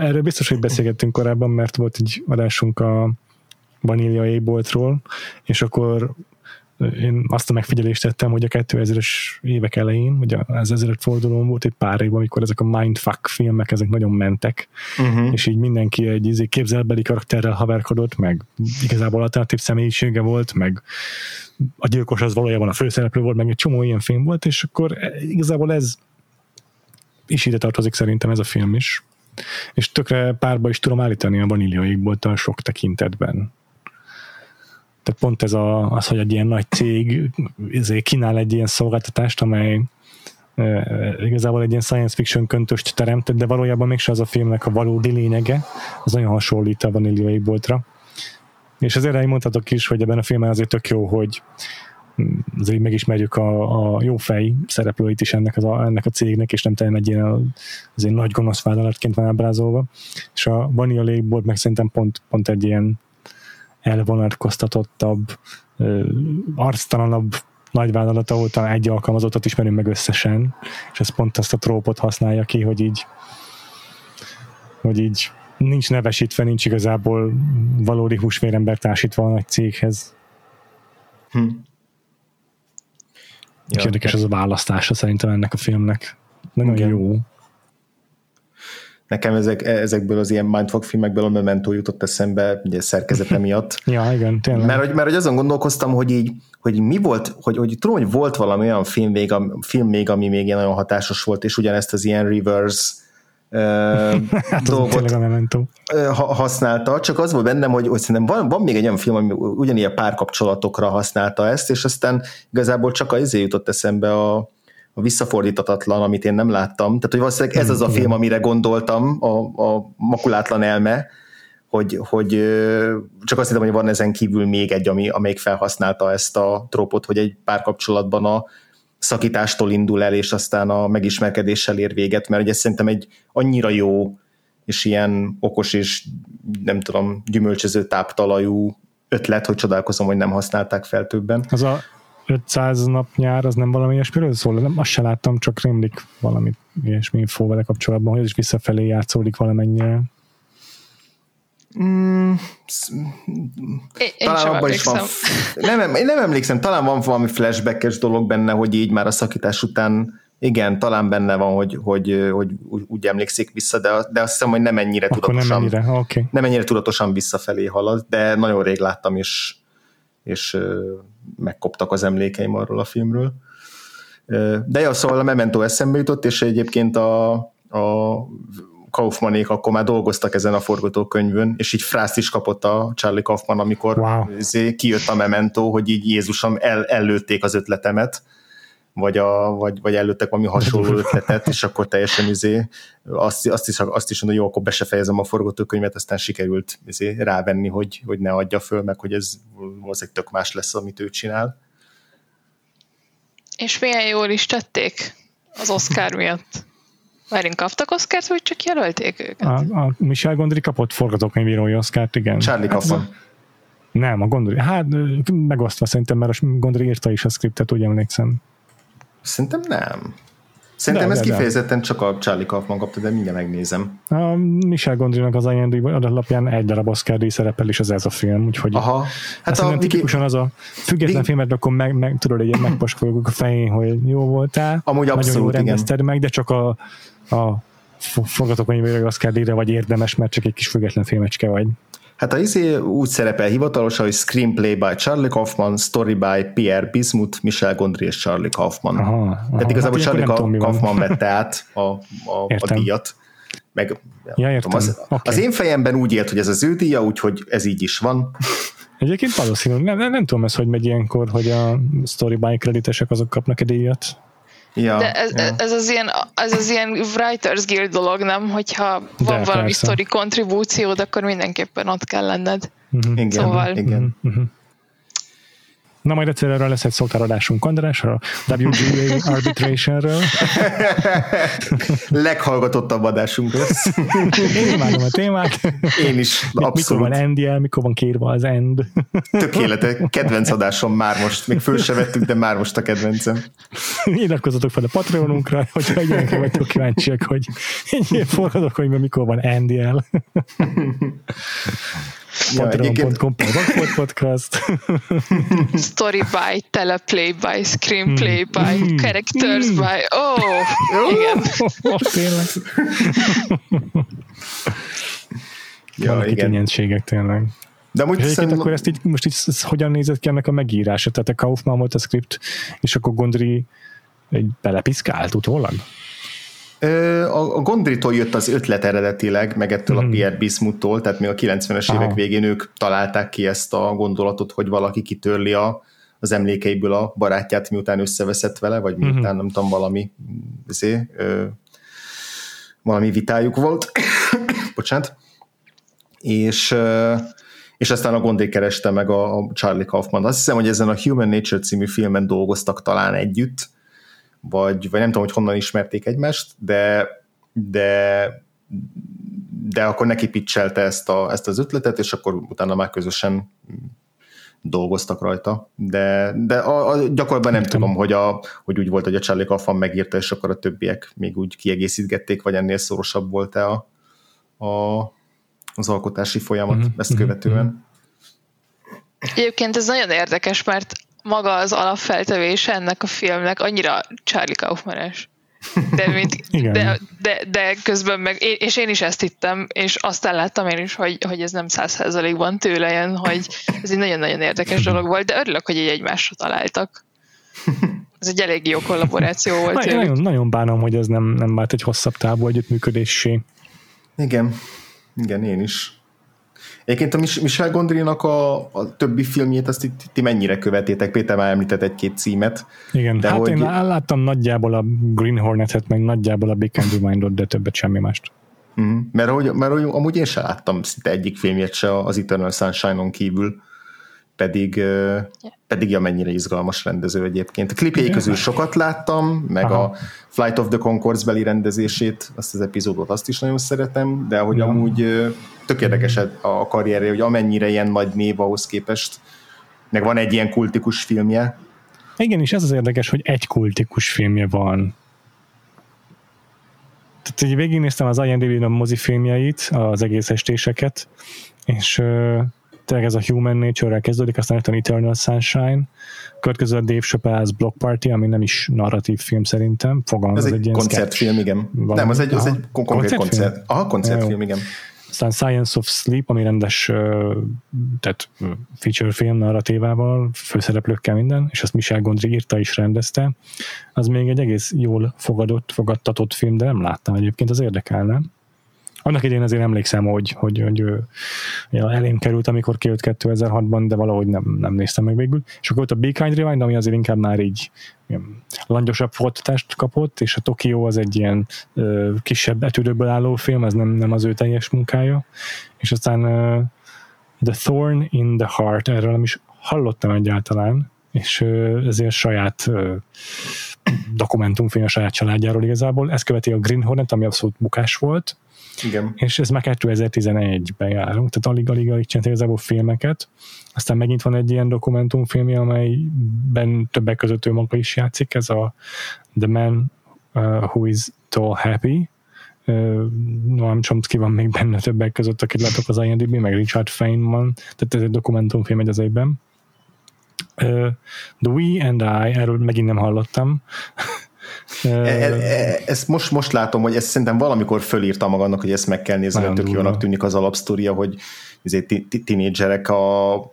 erről biztos, hogy beszélgettünk korábban, mert volt egy adásunk a Vanilla égboltról, és akkor én azt a megfigyelést tettem, hogy a 2000-es évek elején, vagy az ezered fordulón volt egy pár év, amikor ezek a mindfuck filmek, ezek nagyon mentek, Uh-huh. és így mindenki egy izé, képzelbeli karakterrel haverkodott, meg igazából alternatív személyisége volt, meg a gyilkos az valójában a főszereplő volt, meg egy csomó ilyen film volt, és akkor igazából ez is ide tartozik szerintem ez a film is. És tökre párba is tudom állítani a vaníliaikbolttal sok tekintetben. Tehát pont ez a, az, hogy egy ilyen nagy cég ezért kínál egy ilyen szolgáltatást, amely igazából egy ilyen science fiction köntöst teremt, de valójában mégse az a filmnek a valódi lényege, az nagyon hasonlít a Vanilla Égboltra. És azért elmondhatok is, hogy ebben a filmben azért tök jó, hogy mm, azért megismerjük a, a jó fej szereplőit is ennek, az a, ennek a cégnek, és nem teljesen egy ilyen azért nagy gonosz vállalatként van ábrázolva. És a Vanilla Légbolt meg szerintem pont, pont egy ilyen elvonatkoztatottabb, arctalanabb nagyvállalat, ahol talán egy alkalmazottat ismerünk meg összesen, és ez pont azt a trópot használja ki, hogy így hogy így nincs nevesítve, nincs igazából valódi húsvérember társítva a nagy céghez. Hm. És érdekes az a választása szerintem ennek a filmnek. Nagyon Igen. jó. Nekem ezek, ezekből az ilyen mindfuck filmekből a Memento jutott eszembe, ugye szerkezete miatt. Ja, igen, tényleg. Mert hogy, mert hogy azon gondolkoztam, hogy így, hogy mi volt, hogy, hogy tudom, hogy volt valami olyan film még, am- film még, ami még ilyen nagyon hatásos volt, és ugyanezt az ilyen reverse hát dolgot ha- használta, csak az volt bennem, hogy, hogy szerintem van, van még egy olyan film, ami ugyanilyen párkapcsolatokra használta ezt, és aztán igazából csak az jutott eszembe a, a visszafordítatatlan, amit én nem láttam. Tehát, hogy valószínűleg ez az a film, amire gondoltam, a, a makulátlan elme, hogy, hogy csak azt hittem, hogy van ezen kívül még egy, ami, amelyik felhasználta ezt a trópot, hogy egy párkapcsolatban a szakítástól indul el, és aztán a megismerkedéssel ér véget, mert ugye szerintem egy annyira jó és ilyen okos és nem tudom, gyümölcsöző táptalajú ötlet, hogy csodálkozom, hogy nem használták fel többen. Az a 500 nap nyár, az nem valami ilyesmiről szól? Nem, azt se láttam, csak rémlik valami ilyesmi infó vele kapcsolatban, hogy ez is visszafelé játszódik valamennyire. Mm, Én, én talán sem abban is van. Nem, em- én nem emlékszem, talán van valami flashbackes dolog benne, hogy így már a szakítás után igen, talán benne van, hogy, hogy, hogy úgy, emlékszik vissza, de, de azt hiszem, hogy nem ennyire Akkor nem tudatosan. ennyire, oké. Okay. nem ennyire tudatosan visszafelé halad, de nagyon rég láttam, és, és megkoptak az emlékeim arról a filmről. De jó, szóval a Memento eszembe jutott, és egyébként a, a Kaufmanék akkor már dolgoztak ezen a forgatókönyvön, és így frászt is kapott a Charlie Kaufman, amikor Wow. izé kijött a Memento, hogy így Jézusom el, ellőtték az ötletemet, vagy, a, vagy, vagy előttek valami hasonló ötletet, és akkor teljesen izé, azt, azt, is, azt is mondom, jó, akkor be se fejezem a forgatókönyvet, aztán sikerült izé, rávenni, hogy, hogy ne adja föl, meg hogy ez valószínűleg tök más lesz, amit ő csinál. És milyen jól is tették az Oscar miatt. Várjunk, kaptak Oscart, vagy csak jelölték őket? A, a Michel Gondry kapott forgatókönyvírói oszkárt, igen. Charlie Kaufman. Nem, a Gondry. Hát megosztva szerintem, mert a Gondry írta is a skriptet, úgy emlékszem. Szerintem nem. Szerintem De, ez de, de. kifejezetten csak a Charlie Kaufman kapta, de mindjárt megnézem. A Michel Gondrynak az IMDb alapján egy darab Oscar díj szerepel is az ez a film, úgyhogy Aha. Hát Hát a a tipikusan az a független Viki- filmet, akkor meg, meg tudod, hogy megpaskoljuk a fején, hogy jó voltál, Amúgy nagyon abszolút, jól igen. rendezted meg, de csak a, a fo- forgatókönyvére Oscar díjra vagy érdemes, mert csak egy kis független filmecske vagy. Hát a izé úgy szerepel hivatalosan, hogy Screenplay by Charlie Kaufman, Story by Pierre Bismuth, Michel Gondry és Charlie Kaufman. Aha, aha. Tehát igazából Hát Charlie nem tudom, mi van. Kaufman vette át a, a, a Értem. díjat. Meg, Ja, értem. az, Oké. az én fejemben úgy élt, hogy ez az ő díja, úgyhogy ez így is van. Egyébként valószínű, nem, nem, nem tudom ez, hogy megy ilyenkor, hogy a story by kreditesek azok kapnak egy díjat. Ja, De ez, ja. ez, az ilyen, ez az ilyen Writers Guild dolog, nem? Hogyha van De, valami sztori kontribúciód, akkor mindenképpen ott kell lenned. Mhm. Igen, Szóval- igen. Mhm. Na majd egyszer erről lesz egy szótáradásunk, András, a WGA Arbitrationről. Leghallgatottabb adásunk lesz. Én imádom a témát. Én is, Mikor abszolút. van end mikor van kérve az end. Tökéletes. Kedvenc adásom már most. Még föl se vettük, de már most a kedvencem. Iratkozzatok fel a Patreonunkra, hogyha ilyenkre vagytok kíváncsiak, hogy ennyire forradok, hogy mikor van end. Ja, egyébként Patreon.com per Vagfolt Podcast. Story by, teleplay by, screenplay Mm. by, Mm. characters Mm. by. Oh, igen. Tényleg. ja, Vannak itt igen. ilyenségek tényleg. De amúgy egyébként szerintem, akkor ezt így, most így ez hogyan nézett ki ennek a megírása? Tehát a Kaufman volt a script, és akkor Gondry egy belepiszkált utólag? A, a Gondritól jött az ötlet eredetileg, meg ettől Mhm. a Pierre Bismuttól, tehát még a 90-es Aha. évek végén ők találták ki ezt a gondolatot, hogy valaki kitörli a, az emlékeiből a barátját, miután összeveszett vele, vagy miután Mhm. nem tudom, valami ezé, ö, valami vitájuk volt. Bocsánat. És ö, és aztán a Gondé kereste meg a, a Charlie Kaufman. Azt hiszem, hogy ezen a Human Nature című filmen dolgoztak talán együtt, vagy, vagy nem tudom, hogy honnan ismerték egymást, de, de, de akkor neki pitchelte ezt, a, ezt az ötletet, és akkor utána már közösen dolgoztak rajta, de, de a, a gyakorlatban nem tudom, hogy, a, hogy úgy volt, hogy a Charlie Kaufman megírta, és akkor a többiek még úgy kiegészítgették, vagy ennél szorosabb volt-e a, a, az alkotási folyamat Mhm, ezt követően. Egyébként ez nagyon érdekes, mert maga az alapfeltevése ennek a filmnek annyira Charlie Kaufmanes. De, mint, de, de, de közben meg, és én is ezt hittem, és aztán láttam én is, hogy, hogy ez nem száz százalékban tőle jön, hogy ez egy nagyon-nagyon érdekes dolog volt, de örülök, hogy így egymásra találtak. Ez egy elég jó kollaboráció volt. Na, nagyon, nagyon bánom, hogy ez nem, nem vált egy hosszabb távú együttműködésé. Igen, igen, én is. Egyébként a Mich- Michel Gondrynak a, a többi filmjét, azt itt, ti mennyire követétek? Péter már említett egy-két címet. Igen, De hát hogy- én lá- láttam nagyjából a Green Hornet-et, meg nagyjából a Big and Reminded, de többet semmi mást. Mm. Mert, hogy, mert hogy amúgy én sem láttam szinte egyik filmjét se az Eternal Sunshine-on kívül, pedig, pedig ja, mennyire izgalmas rendező egyébként. A klipjei közül sokat láttam, meg Aha. a Flight of the Concords beli rendezését, azt az epizódot azt is nagyon szeretem, de hogy Ja. amúgy ö, tök érdekes a karrierje, hogy amennyire ilyen nagy név ahhoz képest, meg van egy ilyen kultikus filmje, Igen, és ez az érdekes, hogy egy kultikus filmje van. Tehát így végignéztem az IMDb-n a mozifilmjeit, az egész estéseket, és tényleg ez a Human Nature-rel kezdődik, aztán jött a Eternal Sunshine, következő a Dave Chappelle's Block Party, ami nem is narratív film szerintem, fogalmaz, ez egy, ilyen koncertfilm, sketch. igen. Valami. Nem, az egy, az Aha. egy konkrét Koncertfilm? koncert. Aha, koncertfilm, igen. Aztán Science of Sleep, ami rendes tehát feature film narratívával, főszereplőkkel minden, és azt Michel Gondry írta is rendezte. Az még egy egész jól fogadott, fogadtatott film, de nem láttam egyébként, az érdekelne. Annak idén azért emlékszem, hogy, hogy, hogy ja, elém került, amikor kijött 2006-ban, de valahogy nem, nem néztem meg végül. És akkor volt a Be Kind Rewind, ami azért inkább már így ilyen langyosabb folytatást kapott, és a Tokió az egy ilyen ö, kisebb etűrőből álló film, ez nem, nem az ő teljes munkája. És aztán ö, The Thorn in the Heart, erről nem is hallottam egyáltalán, és ö, ezért saját ö, dokumentumfilm a saját családjáról igazából. Ez követi a Green Hornet, ami abszolút bukás volt, Igen. és ez már 2011-ben járunk, tehát alig-alig alig csinált igazából filmeket. Aztán megint van egy ilyen dokumentumfilmje, amelyben többek között ő maga is játszik, ez a The Man uh, Who Is Tall Happy, Uh, Noam Chomsky van még benne többek között, akit látok az IMDb, meg Richard Feynman, tehát ez egy dokumentumfilm egy az egyben. Uh, The We and I, erről megint nem hallottam. E- e- e- ezt most, most látom, hogy ezt szerintem valamikor fölírta magadnak, hogy ezt meg kell nézni, mert tök jónak tűnik az alapsztoria, hogy izé, ti- ti- tinédzserek a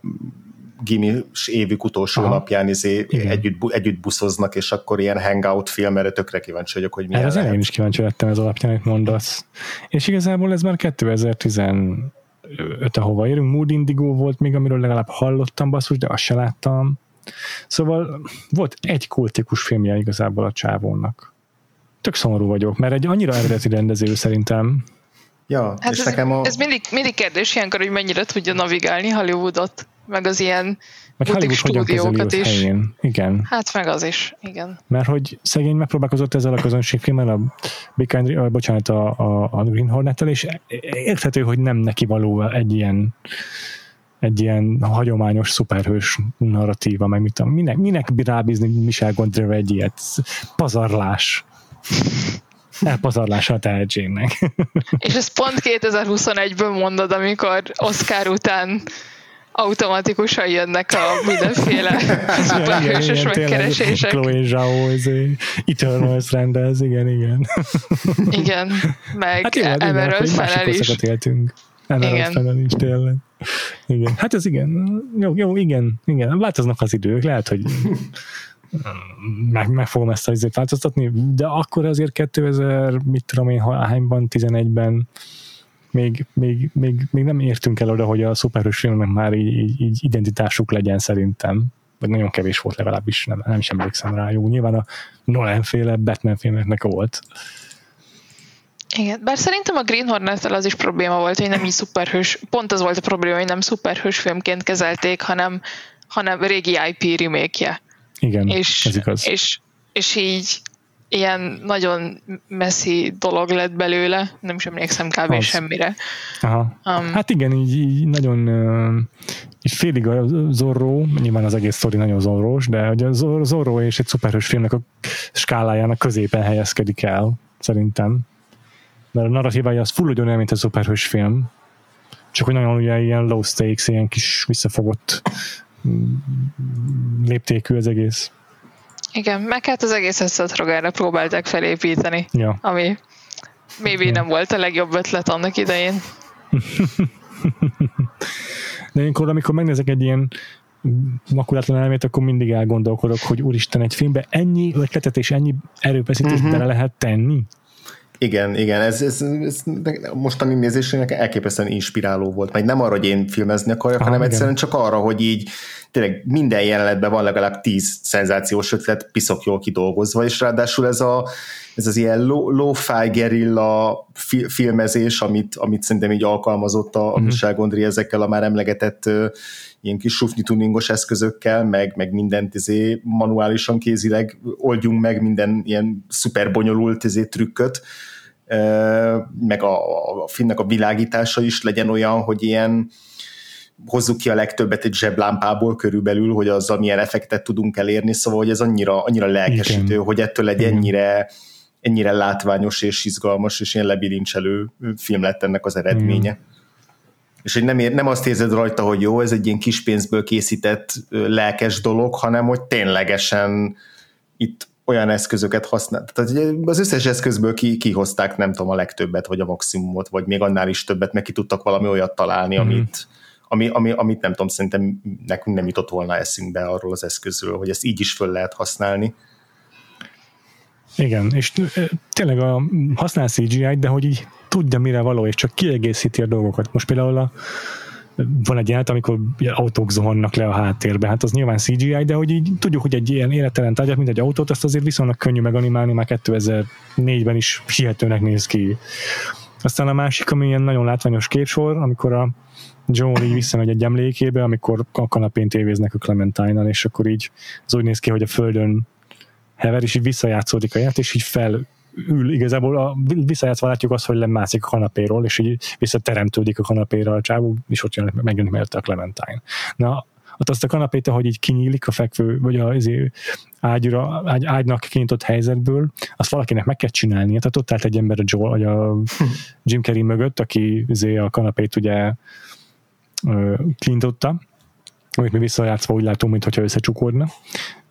gimis évük utolsó Aha. napján izé együtt, együtt buszoznak, és akkor ilyen hangout film, erre tökre kíváncsi vagyok, hogy milyen Erre lehet. elején is kíváncsi lettem ez alapján, amit mondasz. És igazából ez már 2015 ahova érünk. Mood Indigo volt még, amiről legalább hallottam basszus, de azt se láttam. Szóval volt egy kultikus filmje igazából a csávónak. Tök szomorú vagyok, mert egy annyira eredeti rendező szerintem. Ja, Hát és ez, nekem a... ez mindig, mindig kérdés ilyenkor, hogy mennyire tudja navigálni Hollywoodot, meg az ilyen Meg Hollywood stúdiókat is. helyén. Igen. Hát meg az is, igen. Mert hogy szegény megpróbálkozott ezzel a közönségfilmmel, a, Big Kind, a, bocsánat, a, a, a Green hornet és érthető, hogy nem neki való egy ilyen egy ilyen hagyományos szuperhős narratíva, meg mit tudom, minek, minek rábízni Michel Gondryra egy ilyet? Pazarlás. Elpazarlása a tehetségnek. És ezt pont 2021-ből mondod, amikor Oscar után automatikusan jönnek a mindenféle szuperhősös megkeresések. Chloe Zhao, izé, Eternals rendez, igen, igen. Igen, meg Hát jó, hát Emerald Fennel is. korszakat éltünk. Emerald. Fennel is tényleg. Igen. Hát ez igen. Jó, jó, igen, igen. Változnak az idők, lehet, hogy meg, meg fogom ezt az izét változtatni, de akkor azért 2000, mit tudom én, hányban, 11-ben még, még, még, még nem értünk el oda, hogy a szuperhős filmnek már így, így, így identitásuk legyen szerintem. Vagy nagyon kevés volt legalábbis, nem, nem is emlékszem rá. Jó, nyilván a Nolan féle Batman filmeknek volt. Igen, bár szerintem a Green hornet az is probléma volt, hogy nem így szuperhős, pont az volt a probléma, hogy nem szuperhős filmként kezelték, hanem, hanem régi IP remake Igen, és, ez igaz. és, és így ilyen nagyon messzi dolog lett belőle, nem is emlékszem kb. Az. semmire. Aha. Um, Hát igen, így, így nagyon így félig a Zorro, nyilván az egész sztori nagyon zorrós, de hogy a Zor- Zorro és egy szuperhős filmnek a skálájának középen helyezkedik el, szerintem. Mert a narratívája az full ugyanolyan, mint a szuperhős film, csak hogy nagyon ugye ilyen low stakes, ilyen kis visszafogott mm, léptékű az egész. igen, meg hát az egész Eszet próbálták felépíteni, Ja. ami maybe Igen. nem volt a legjobb ötlet annak idején. De ilyenkor, amikor megnézek egy ilyen makulátlan elmét, akkor mindig elgondolkodok, hogy úristen, egy filmbe ennyi ötletet és ennyi erőfeszítést uh-huh. bele lehet tenni. Igen, igen, ez, ez, ez mostani nézésnek elképesztően inspiráló volt. Meg nem arra, hogy én filmezni akarjak, Aha, hanem igen. egyszerűen csak arra, hogy így tényleg minden jelenetben van legalább tíz szenzációs ötlet, piszok jól kidolgozva, és ráadásul ez, a, ez az ilyen lo- lo-fi gerilla fi- filmezés, amit, amit szerintem így alkalmazott a, a Michel Gondry ezekkel a már emlegetett ilyen kis sufni tuningos eszközökkel, meg, meg mindent izé manuálisan kézileg oldjunk meg minden ilyen szuper bonyolult izé trükköt, meg a, a filmnek a világítása is legyen olyan, hogy ilyen hozzuk ki a legtöbbet egy zseblámpából körülbelül, hogy azzal milyen effektet tudunk elérni, szóval hogy ez annyira, annyira lelkesítő, Igen. hogy ettől egy Igen. ennyire, ennyire látványos és izgalmas és ilyen lebilincselő film lett ennek az eredménye. És hogy nem, ér, nem azt érzed rajta, hogy jó, ez egy ilyen kis pénzből készített lelkes dolog, hanem hogy ténylegesen itt olyan eszközöket használ. Tehát az összes eszközből ki, kihozták nem tudom a legtöbbet, vagy a maximumot, vagy még annál is többet, meg ki tudtak valami olyat találni, mm-hmm. amit, ami, ami, amit nem tudom, szerintem nekünk nem jutott volna eszünkbe arról az eszközről, hogy ezt így is föl lehet használni. Igen, és tényleg a, használ CGI-t, de hogy így tudja mire való, és csak kiegészíti a dolgokat. Most például a, van egy jelent, amikor autók zuhannak le a háttérbe, hát az nyilván CGI, de hogy így tudjuk, hogy egy ilyen élettelen tárgyat, mint egy autót, azt azért viszonylag könnyű meganimálni, már 2004-ben is hihetőnek néz ki. Aztán a másik, ami ilyen nagyon látványos képsor, amikor a Joel így visszamegy egy emlékébe, amikor a kanapén tévéznek a Clementine-nal, és akkor így az úgy néz ki, hogy a földön hever, és így visszajátszódik a játék, és így fel ül, igazából a, visszajátszva látjuk azt, hogy lemászik a kanapéról, és így visszateremtődik a kanapéra a csávó, és ott jön, megjön mellette a Clementine. Na, ott azt a kanapét, ahogy így kinyílik a fekvő, vagy a izé, ágyra, ágy, ágynak kinyitott helyzetből, azt valakinek meg kell csinálnia. Tehát ott állt egy ember a, Joel, vagy a Jim Carrey mögött, aki izé, a kanapét ugye ö, kinyitotta, amit mi visszajátszva úgy látunk, mintha összecsukódna.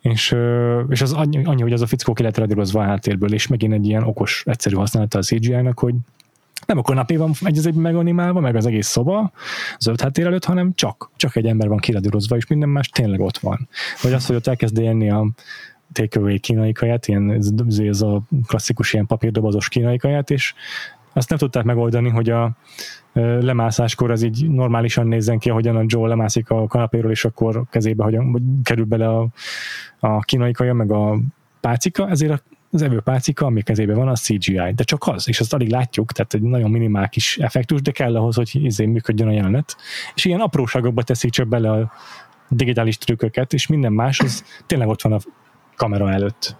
És, és az annyi, annyi, hogy az a fickó ki lett radírozva a háttérből, és megint egy ilyen okos, egyszerű használata a CGI-nak, hogy nem a kanapé van egy az egy meganimálva, meg az egész szoba zöld háttér előtt, hanem csak, csak egy ember van kiradírozva, és minden más tényleg ott van. Vagy az, hogy ott elkezd élni a takeaway kínai kaját, ilyen, ez, ez a klasszikus ilyen papírdobozos kínai kaját, és azt nem tudták megoldani, hogy a lemászáskor az így normálisan nézzen ki, ahogyan a Joe lemászik a kanapéról, és akkor kezébe hogyan, vagy kerül bele a, a kínai kaja, meg a pácika, ezért az evő pácika, ami kezébe van, az CGI, de csak az, és azt alig látjuk, tehát egy nagyon minimál kis effektus, de kell ahhoz, hogy izé működjön a jelenet, és ilyen apróságokba teszik csak bele a digitális trükköket, és minden más, az tényleg ott van a kamera előtt.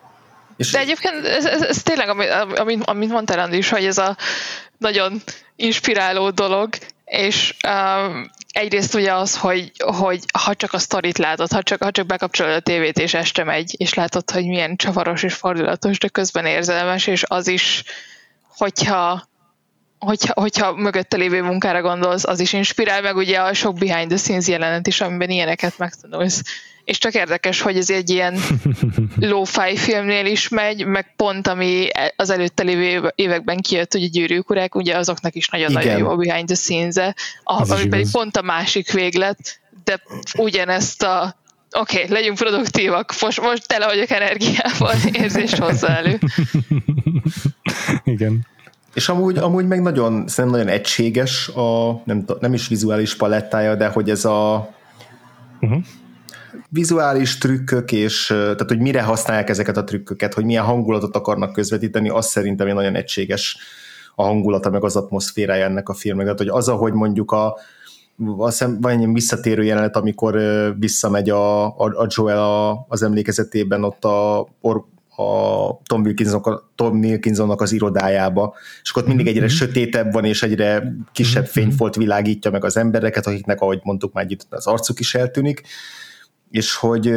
És De egyébként ez, ez, ez tényleg, amit, amit, amit mondtál, Andi is, hogy ez a nagyon inspiráló dolog, és um, egyrészt ugye az, hogy, hogy ha csak a sztorit látod, ha csak, ha csak bekapcsolod a tévét és este megy, és látod, hogy milyen csavaros és fordulatos, de közben érzelmes, és az is, hogyha hogyha, hogyha mögötte lévő munkára gondolsz, az is inspirál, meg ugye a sok behind the scenes jelenet is, amiben ilyeneket megtanulsz és csak érdekes, hogy ez egy ilyen lo-fi filmnél is megy, meg pont ami az előtte lévő években kijött, hogy a gyűrűk urák, ugye azoknak is nagyon-nagyon jó a behind the scenes-e, ami pedig pont a másik véglet, de ugyanezt a oké, okay, legyünk produktívak, most, most tele vagyok energiával, érzést hozzá elő. Igen. És amúgy, amúgy meg nagyon, szerintem nagyon egységes a, nem, nem is vizuális palettája, de hogy ez a uh-huh vizuális trükkök, és tehát, hogy mire használják ezeket a trükköket, hogy milyen hangulatot akarnak közvetíteni, az szerintem egy nagyon egységes a hangulata, meg az atmoszférája ennek a filmnek. Tehát, hogy az, ahogy mondjuk a azt hiszem, van egy visszatérő jelenet, amikor visszamegy a, a, a Joel a, az emlékezetében ott a, a Tom, Wilkinson, Tom Wilkinsonnak az irodájába, és akkor ott mindig egyre mm-hmm. sötétebb van, és egyre kisebb mm-hmm. fényfolt világítja meg az embereket, akiknek, ahogy mondtuk már itt az arcuk is eltűnik, és hogy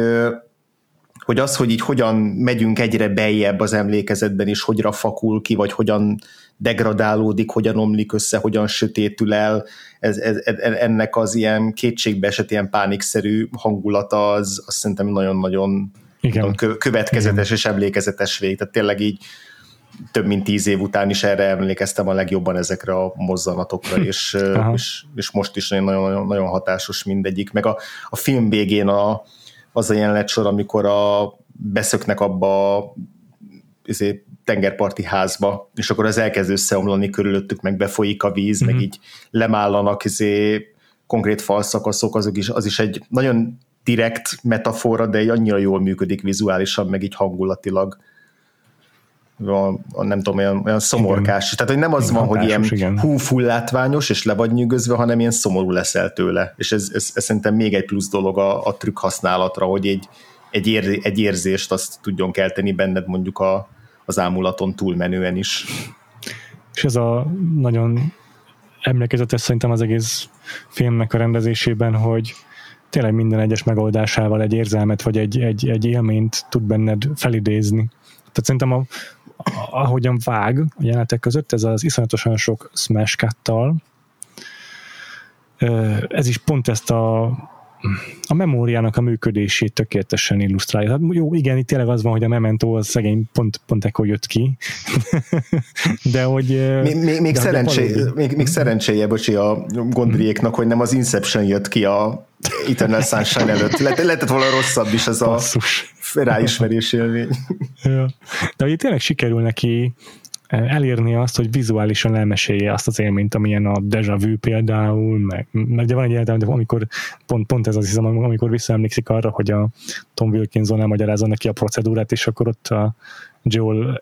hogy az, hogy így hogyan megyünk egyre beljebb az emlékezetben, és hogyan fakul ki, vagy hogyan degradálódik, hogyan omlik össze, hogyan sötétül el, ez, ez, ennek az ilyen kétségbeesett, ilyen pánikszerű hangulata, az, az szerintem nagyon-nagyon Igen. következetes Igen. és emlékezetes vég. Tehát tényleg így több mint tíz év után is erre emlékeztem a legjobban ezekre a mozzanatokra, és, és, és most is nagyon, nagyon hatásos mindegyik. Meg a, a film végén a, az a jelenet sor, amikor a, beszöknek abba a izé, tengerparti házba, és akkor az elkezd összeomlani körülöttük, meg befolyik a víz, mm-hmm. meg mhm. így lemállanak izé, konkrét falszakaszok, azok is, az is egy nagyon direkt metafora, de egy annyira jól működik vizuálisan, meg így hangulatilag a, a nem tudom, olyan, olyan szomorkás. Igen. Tehát, hogy nem az igen, van, hogy ilyen igen. hú, full látványos, és le vagy nyűgözve, hanem ilyen szomorú leszel tőle. És ez, ez, ez szerintem még egy plusz dolog a, a trükk használatra, hogy egy, egy, ér, egy érzést azt tudjon kelteni benned mondjuk a, az ámulaton túlmenően is. És ez a nagyon emlékezetes szerintem az egész filmnek a rendezésében, hogy tényleg minden egyes megoldásával egy érzelmet vagy egy, egy, egy élményt tud benned felidézni. Tehát szerintem a, ahogyan vág a jelenetek között, ez az iszonyatosan sok smash cut ez is pont ezt a a memóriának a működését tökéletesen illusztrálja. Hát jó, igen, itt tényleg az van, hogy a Memento az szegény pont, pont ekkor jött ki. de hogy... Még, még, még, de szerencsé, még, még szerencséje, bocsi, a gondriéknak, hogy nem az Inception jött ki a Eternal Sunshine előtt. Le, lehetett volna rosszabb is Basszus. a ráismerés élmény. ja. De hogy tényleg sikerül neki elérni azt, hogy vizuálisan elmesélje azt az élményt, amilyen a Deja Vu például, meg, meg de van egy értelme, amikor pont, pont ez az hiszem, amikor visszaemlékszik arra, hogy a Tom Wilkinson elmagyarázza neki a procedúrát, és akkor ott a Joel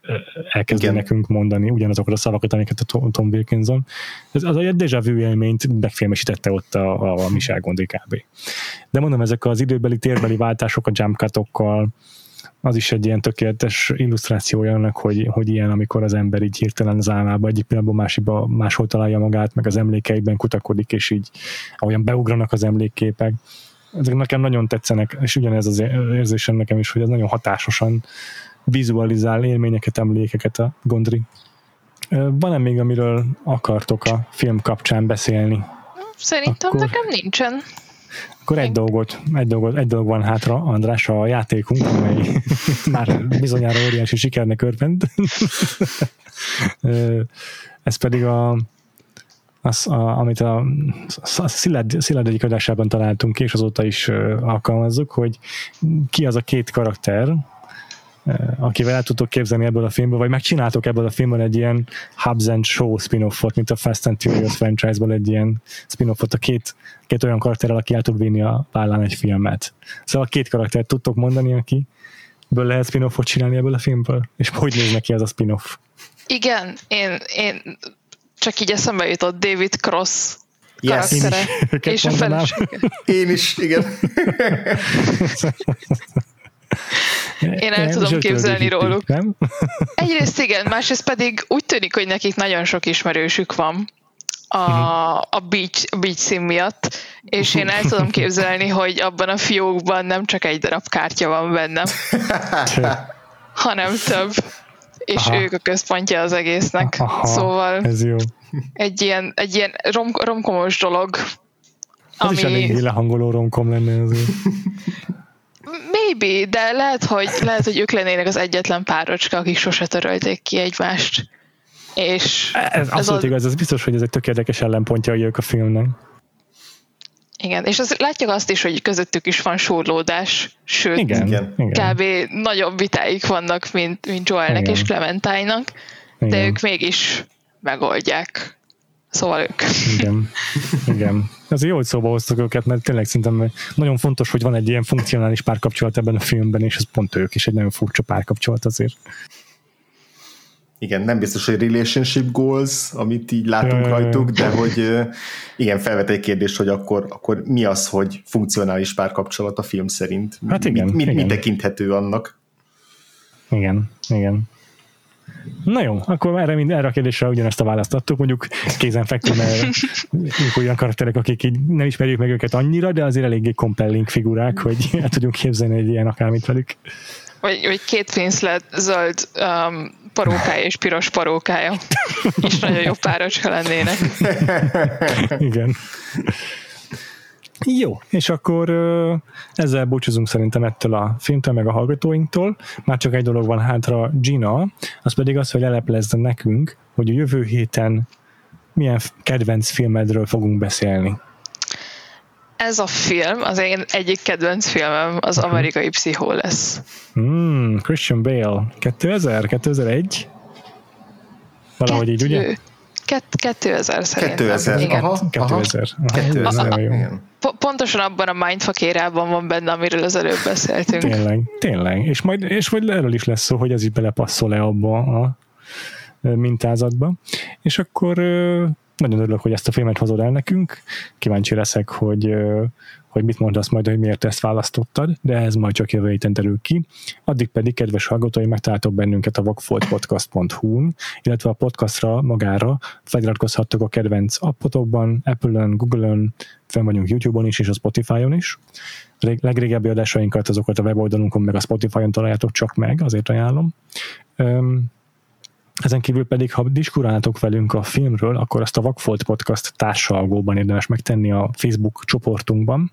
elkezdi Igen. nekünk mondani ugyanazokat a szavakat, amiket a Tom Wilkinson. Ez az egy Deja Vu élményt megfilmesítette ott a, a, a Michel Gondry kb. De mondom, ezek az időbeli, térbeli váltások a jump cutokkal, az is egy ilyen tökéletes illusztrációja annak, hogy, hogy ilyen, amikor az ember így hirtelen az álmába egyik pillanatban másikba máshol találja magát, meg az emlékeiben kutakodik, és így ahogyan beugranak az emlékképek. Ezek nekem nagyon tetszenek, és ugyanez az érzésem nekem is, hogy ez nagyon hatásosan vizualizál élményeket, emlékeket a Gondri. Van-e még, amiről akartok a film kapcsán beszélni? Szerintem Akkor... nekem nincsen. Akkor egy dolgot, egy dolgot, egy dolog van hátra, András, a játékunk, amely már bizonyára óriási sikernek örvend. Ez pedig a, az, a, amit a, a Szilárd, Szilárd egyik adásában találtunk ki, és azóta is alkalmazzuk, hogy ki az a két karakter, akivel el tudtok képzelni ebből a filmből, vagy megcsináltok ebből a filmből egy ilyen Hubs and Show spin-offot, mint a Fast and Furious franchise-ból egy ilyen spin-offot a két, két olyan karakterrel, aki el tud vinni a vállán egy filmet. Szóval két karaktert tudtok mondani, aki ből lehet spin-offot csinálni ebből a filmből? És hogy néz neki ez a spin-off? Igen, én, én csak így eszembe jutott David Cross Yes. karaktere. Én is és a felesége. Én is, igen. Én el Nem, tudom képzelni róluk. Nem? Egyrészt igen, másrészt pedig úgy tűnik, hogy nekik nagyon sok ismerősük van a, a, beach, a beach szín miatt, és én el tudom képzelni, hogy abban a fiókban nem csak egy darab kártya van benne, hanem több, és Aha. ők a központja az egésznek. Aha, Szóval Ez jó. egy ilyen, egy ilyen rom, romkomos dolog, Az is eléggé ami lehangoló romkom lenne azért. maybe, de lehet hogy, lehet, hogy ők lennének az egyetlen párocska, akik sose törölték ki egymást. És Ez abszolút a- igaz, ez biztos, hogy ez egy tök érdekes ellenpontja a filmnek. Igen, és az, látjuk azt is, hogy közöttük is van súrlódás, sőt, Igen, Igen. igen. kb. nagyobb vitáik vannak, mint, mint Joelnek Igen. és Clementine-nak, de igen. ők mégis megoldják. Szóval ők. Igen, igen. Azért jó, hogy szóba hoztak őket, mert tényleg szerintem nagyon fontos, hogy van egy ilyen funkcionális párkapcsolat ebben a filmben, és ez pont ők is egy nagyon furcsa párkapcsolat azért. Igen, nem biztos, hogy relationship goals, amit így látunk rajtuk, de hogy igen, felvet egy kérdés, hogy akkor, akkor mi az, hogy funkcionális párkapcsolat a film szerint? Hát igen, Mi, mi, mi igen. tekinthető annak? Igen, igen. Na jó, akkor erre, mind- erre a kérdésre ugyanezt a választ adtuk, mondjuk kézenfekvő, mert olyan karakterek, akik így nem ismerjük meg őket annyira, de azért eléggé compelling figurák, hogy el tudjunk képzelni egy ilyen akármit velük. Vagy, vagy két Winslet zöld um, parókája és piros parókája. És nagyon jó párocska lennének. Igen. Jó, és akkor ö, ezzel búcsúzunk szerintem ettől a filmtől, meg a hallgatóinktól. Már csak egy dolog van hátra, Gina, az pedig az, hogy eleplezze nekünk, hogy a jövő héten milyen kedvenc filmedről fogunk beszélni. Ez a film, az én egyik kedvenc filmem, az amerikai pszichó lesz. Hmm, Christian Bale, 2000, 2001? Valahogy így, ugye? Kett, 2000 szerintem. 2000, Igen. aha, aha. 2000. Aha, ez 2000, nagyon jó. igen. Po- pontosan abban a mindfuck érában van benne, amiről az előbb beszéltünk. Tényleg, tényleg. És majd, és majd erről is lesz szó, hogy ez így belepasszol-e abba a mintázatba. És akkor nagyon örülök, hogy ezt a filmet hozod el nekünk. Kíváncsi leszek, hogy, hogy mit mondasz majd, hogy miért ezt választottad, de ez majd csak jövő héten derül ki. Addig pedig, kedves hallgatói, megtaláltok bennünket a vakfoltpodcast.hu-n, illetve a podcastra magára feliratkozhattok a kedvenc appotokban, Apple-ön, Google-ön, fenn vagyunk YouTube-on is, és a Spotify-on is. Rég- legrégebbi adásainkat azokat a weboldalunkon meg a Spotify-on találjátok csak meg, azért ajánlom. Öm, ezen kívül pedig, ha diskuráltok velünk a filmről, akkor azt a Vakfolt Podcast társalgóban érdemes megtenni a Facebook csoportunkban,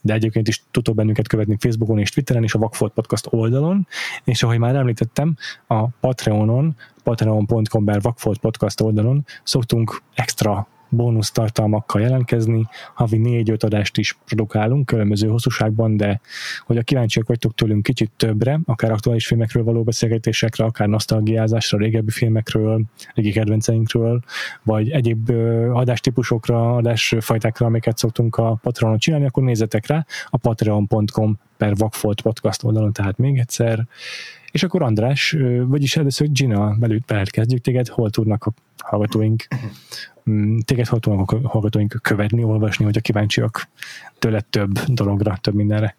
de egyébként is tudtok bennünket követni Facebookon és Twitteren és a Vakfolt Podcast oldalon, és ahogy már említettem, a Patreonon, patreon.com per Vakfolt Podcast oldalon szoktunk extra bónusz tartalmakkal jelentkezni, havi négy-öt adást is produkálunk különböző hosszúságban, de hogyha kíváncsiak vagytok tőlünk kicsit többre, akár aktuális filmekről való beszélgetésekre, akár nosztalgiázásra, régebbi filmekről, régi kedvenceinkről, vagy egyéb adástípusokra, adásfajtákra, amiket szoktunk a Patreonon csinálni, akkor nézzetek rá a patreon.com per Vakfolt podcast oldalon, tehát még egyszer. És akkor András, vagyis először Gina, belül kezdjük téged, hol tudnak a hallgatóink téged hol tudnak a hallgatóink követni, olvasni, hogyha kíváncsiak tőled több dologra, több mindenre.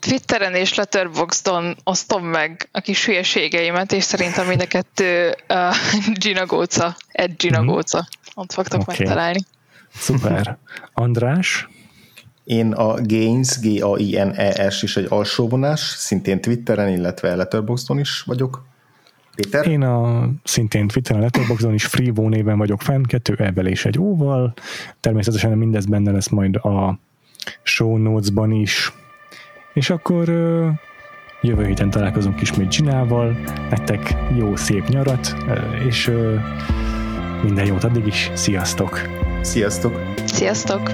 Twitteren és Letterboxdon osztom meg a kis hülyeségeimet, és szerintem mind a kettő uh, Gina Góca, Ed Gina Mhm. Góca. Ott fogtok Oké. megtalálni. Szuper. András? Én a Gains, G-A-I-N-E-S is egy alsóvonás, szintén Twitteren, illetve Letterboxdon is vagyok. Péter? Én a szintén Twitteren, Letterboxdon is Freevo néven vagyok fenn, kettő ebből és egy óval. Természetesen mindez benne lesz majd a show notes-ban is. És akkor jövő héten találkozunk ismét Ginával, nektek jó szép nyarat, és minden jót addig is, sziasztok! Sziasztok! Sziasztok!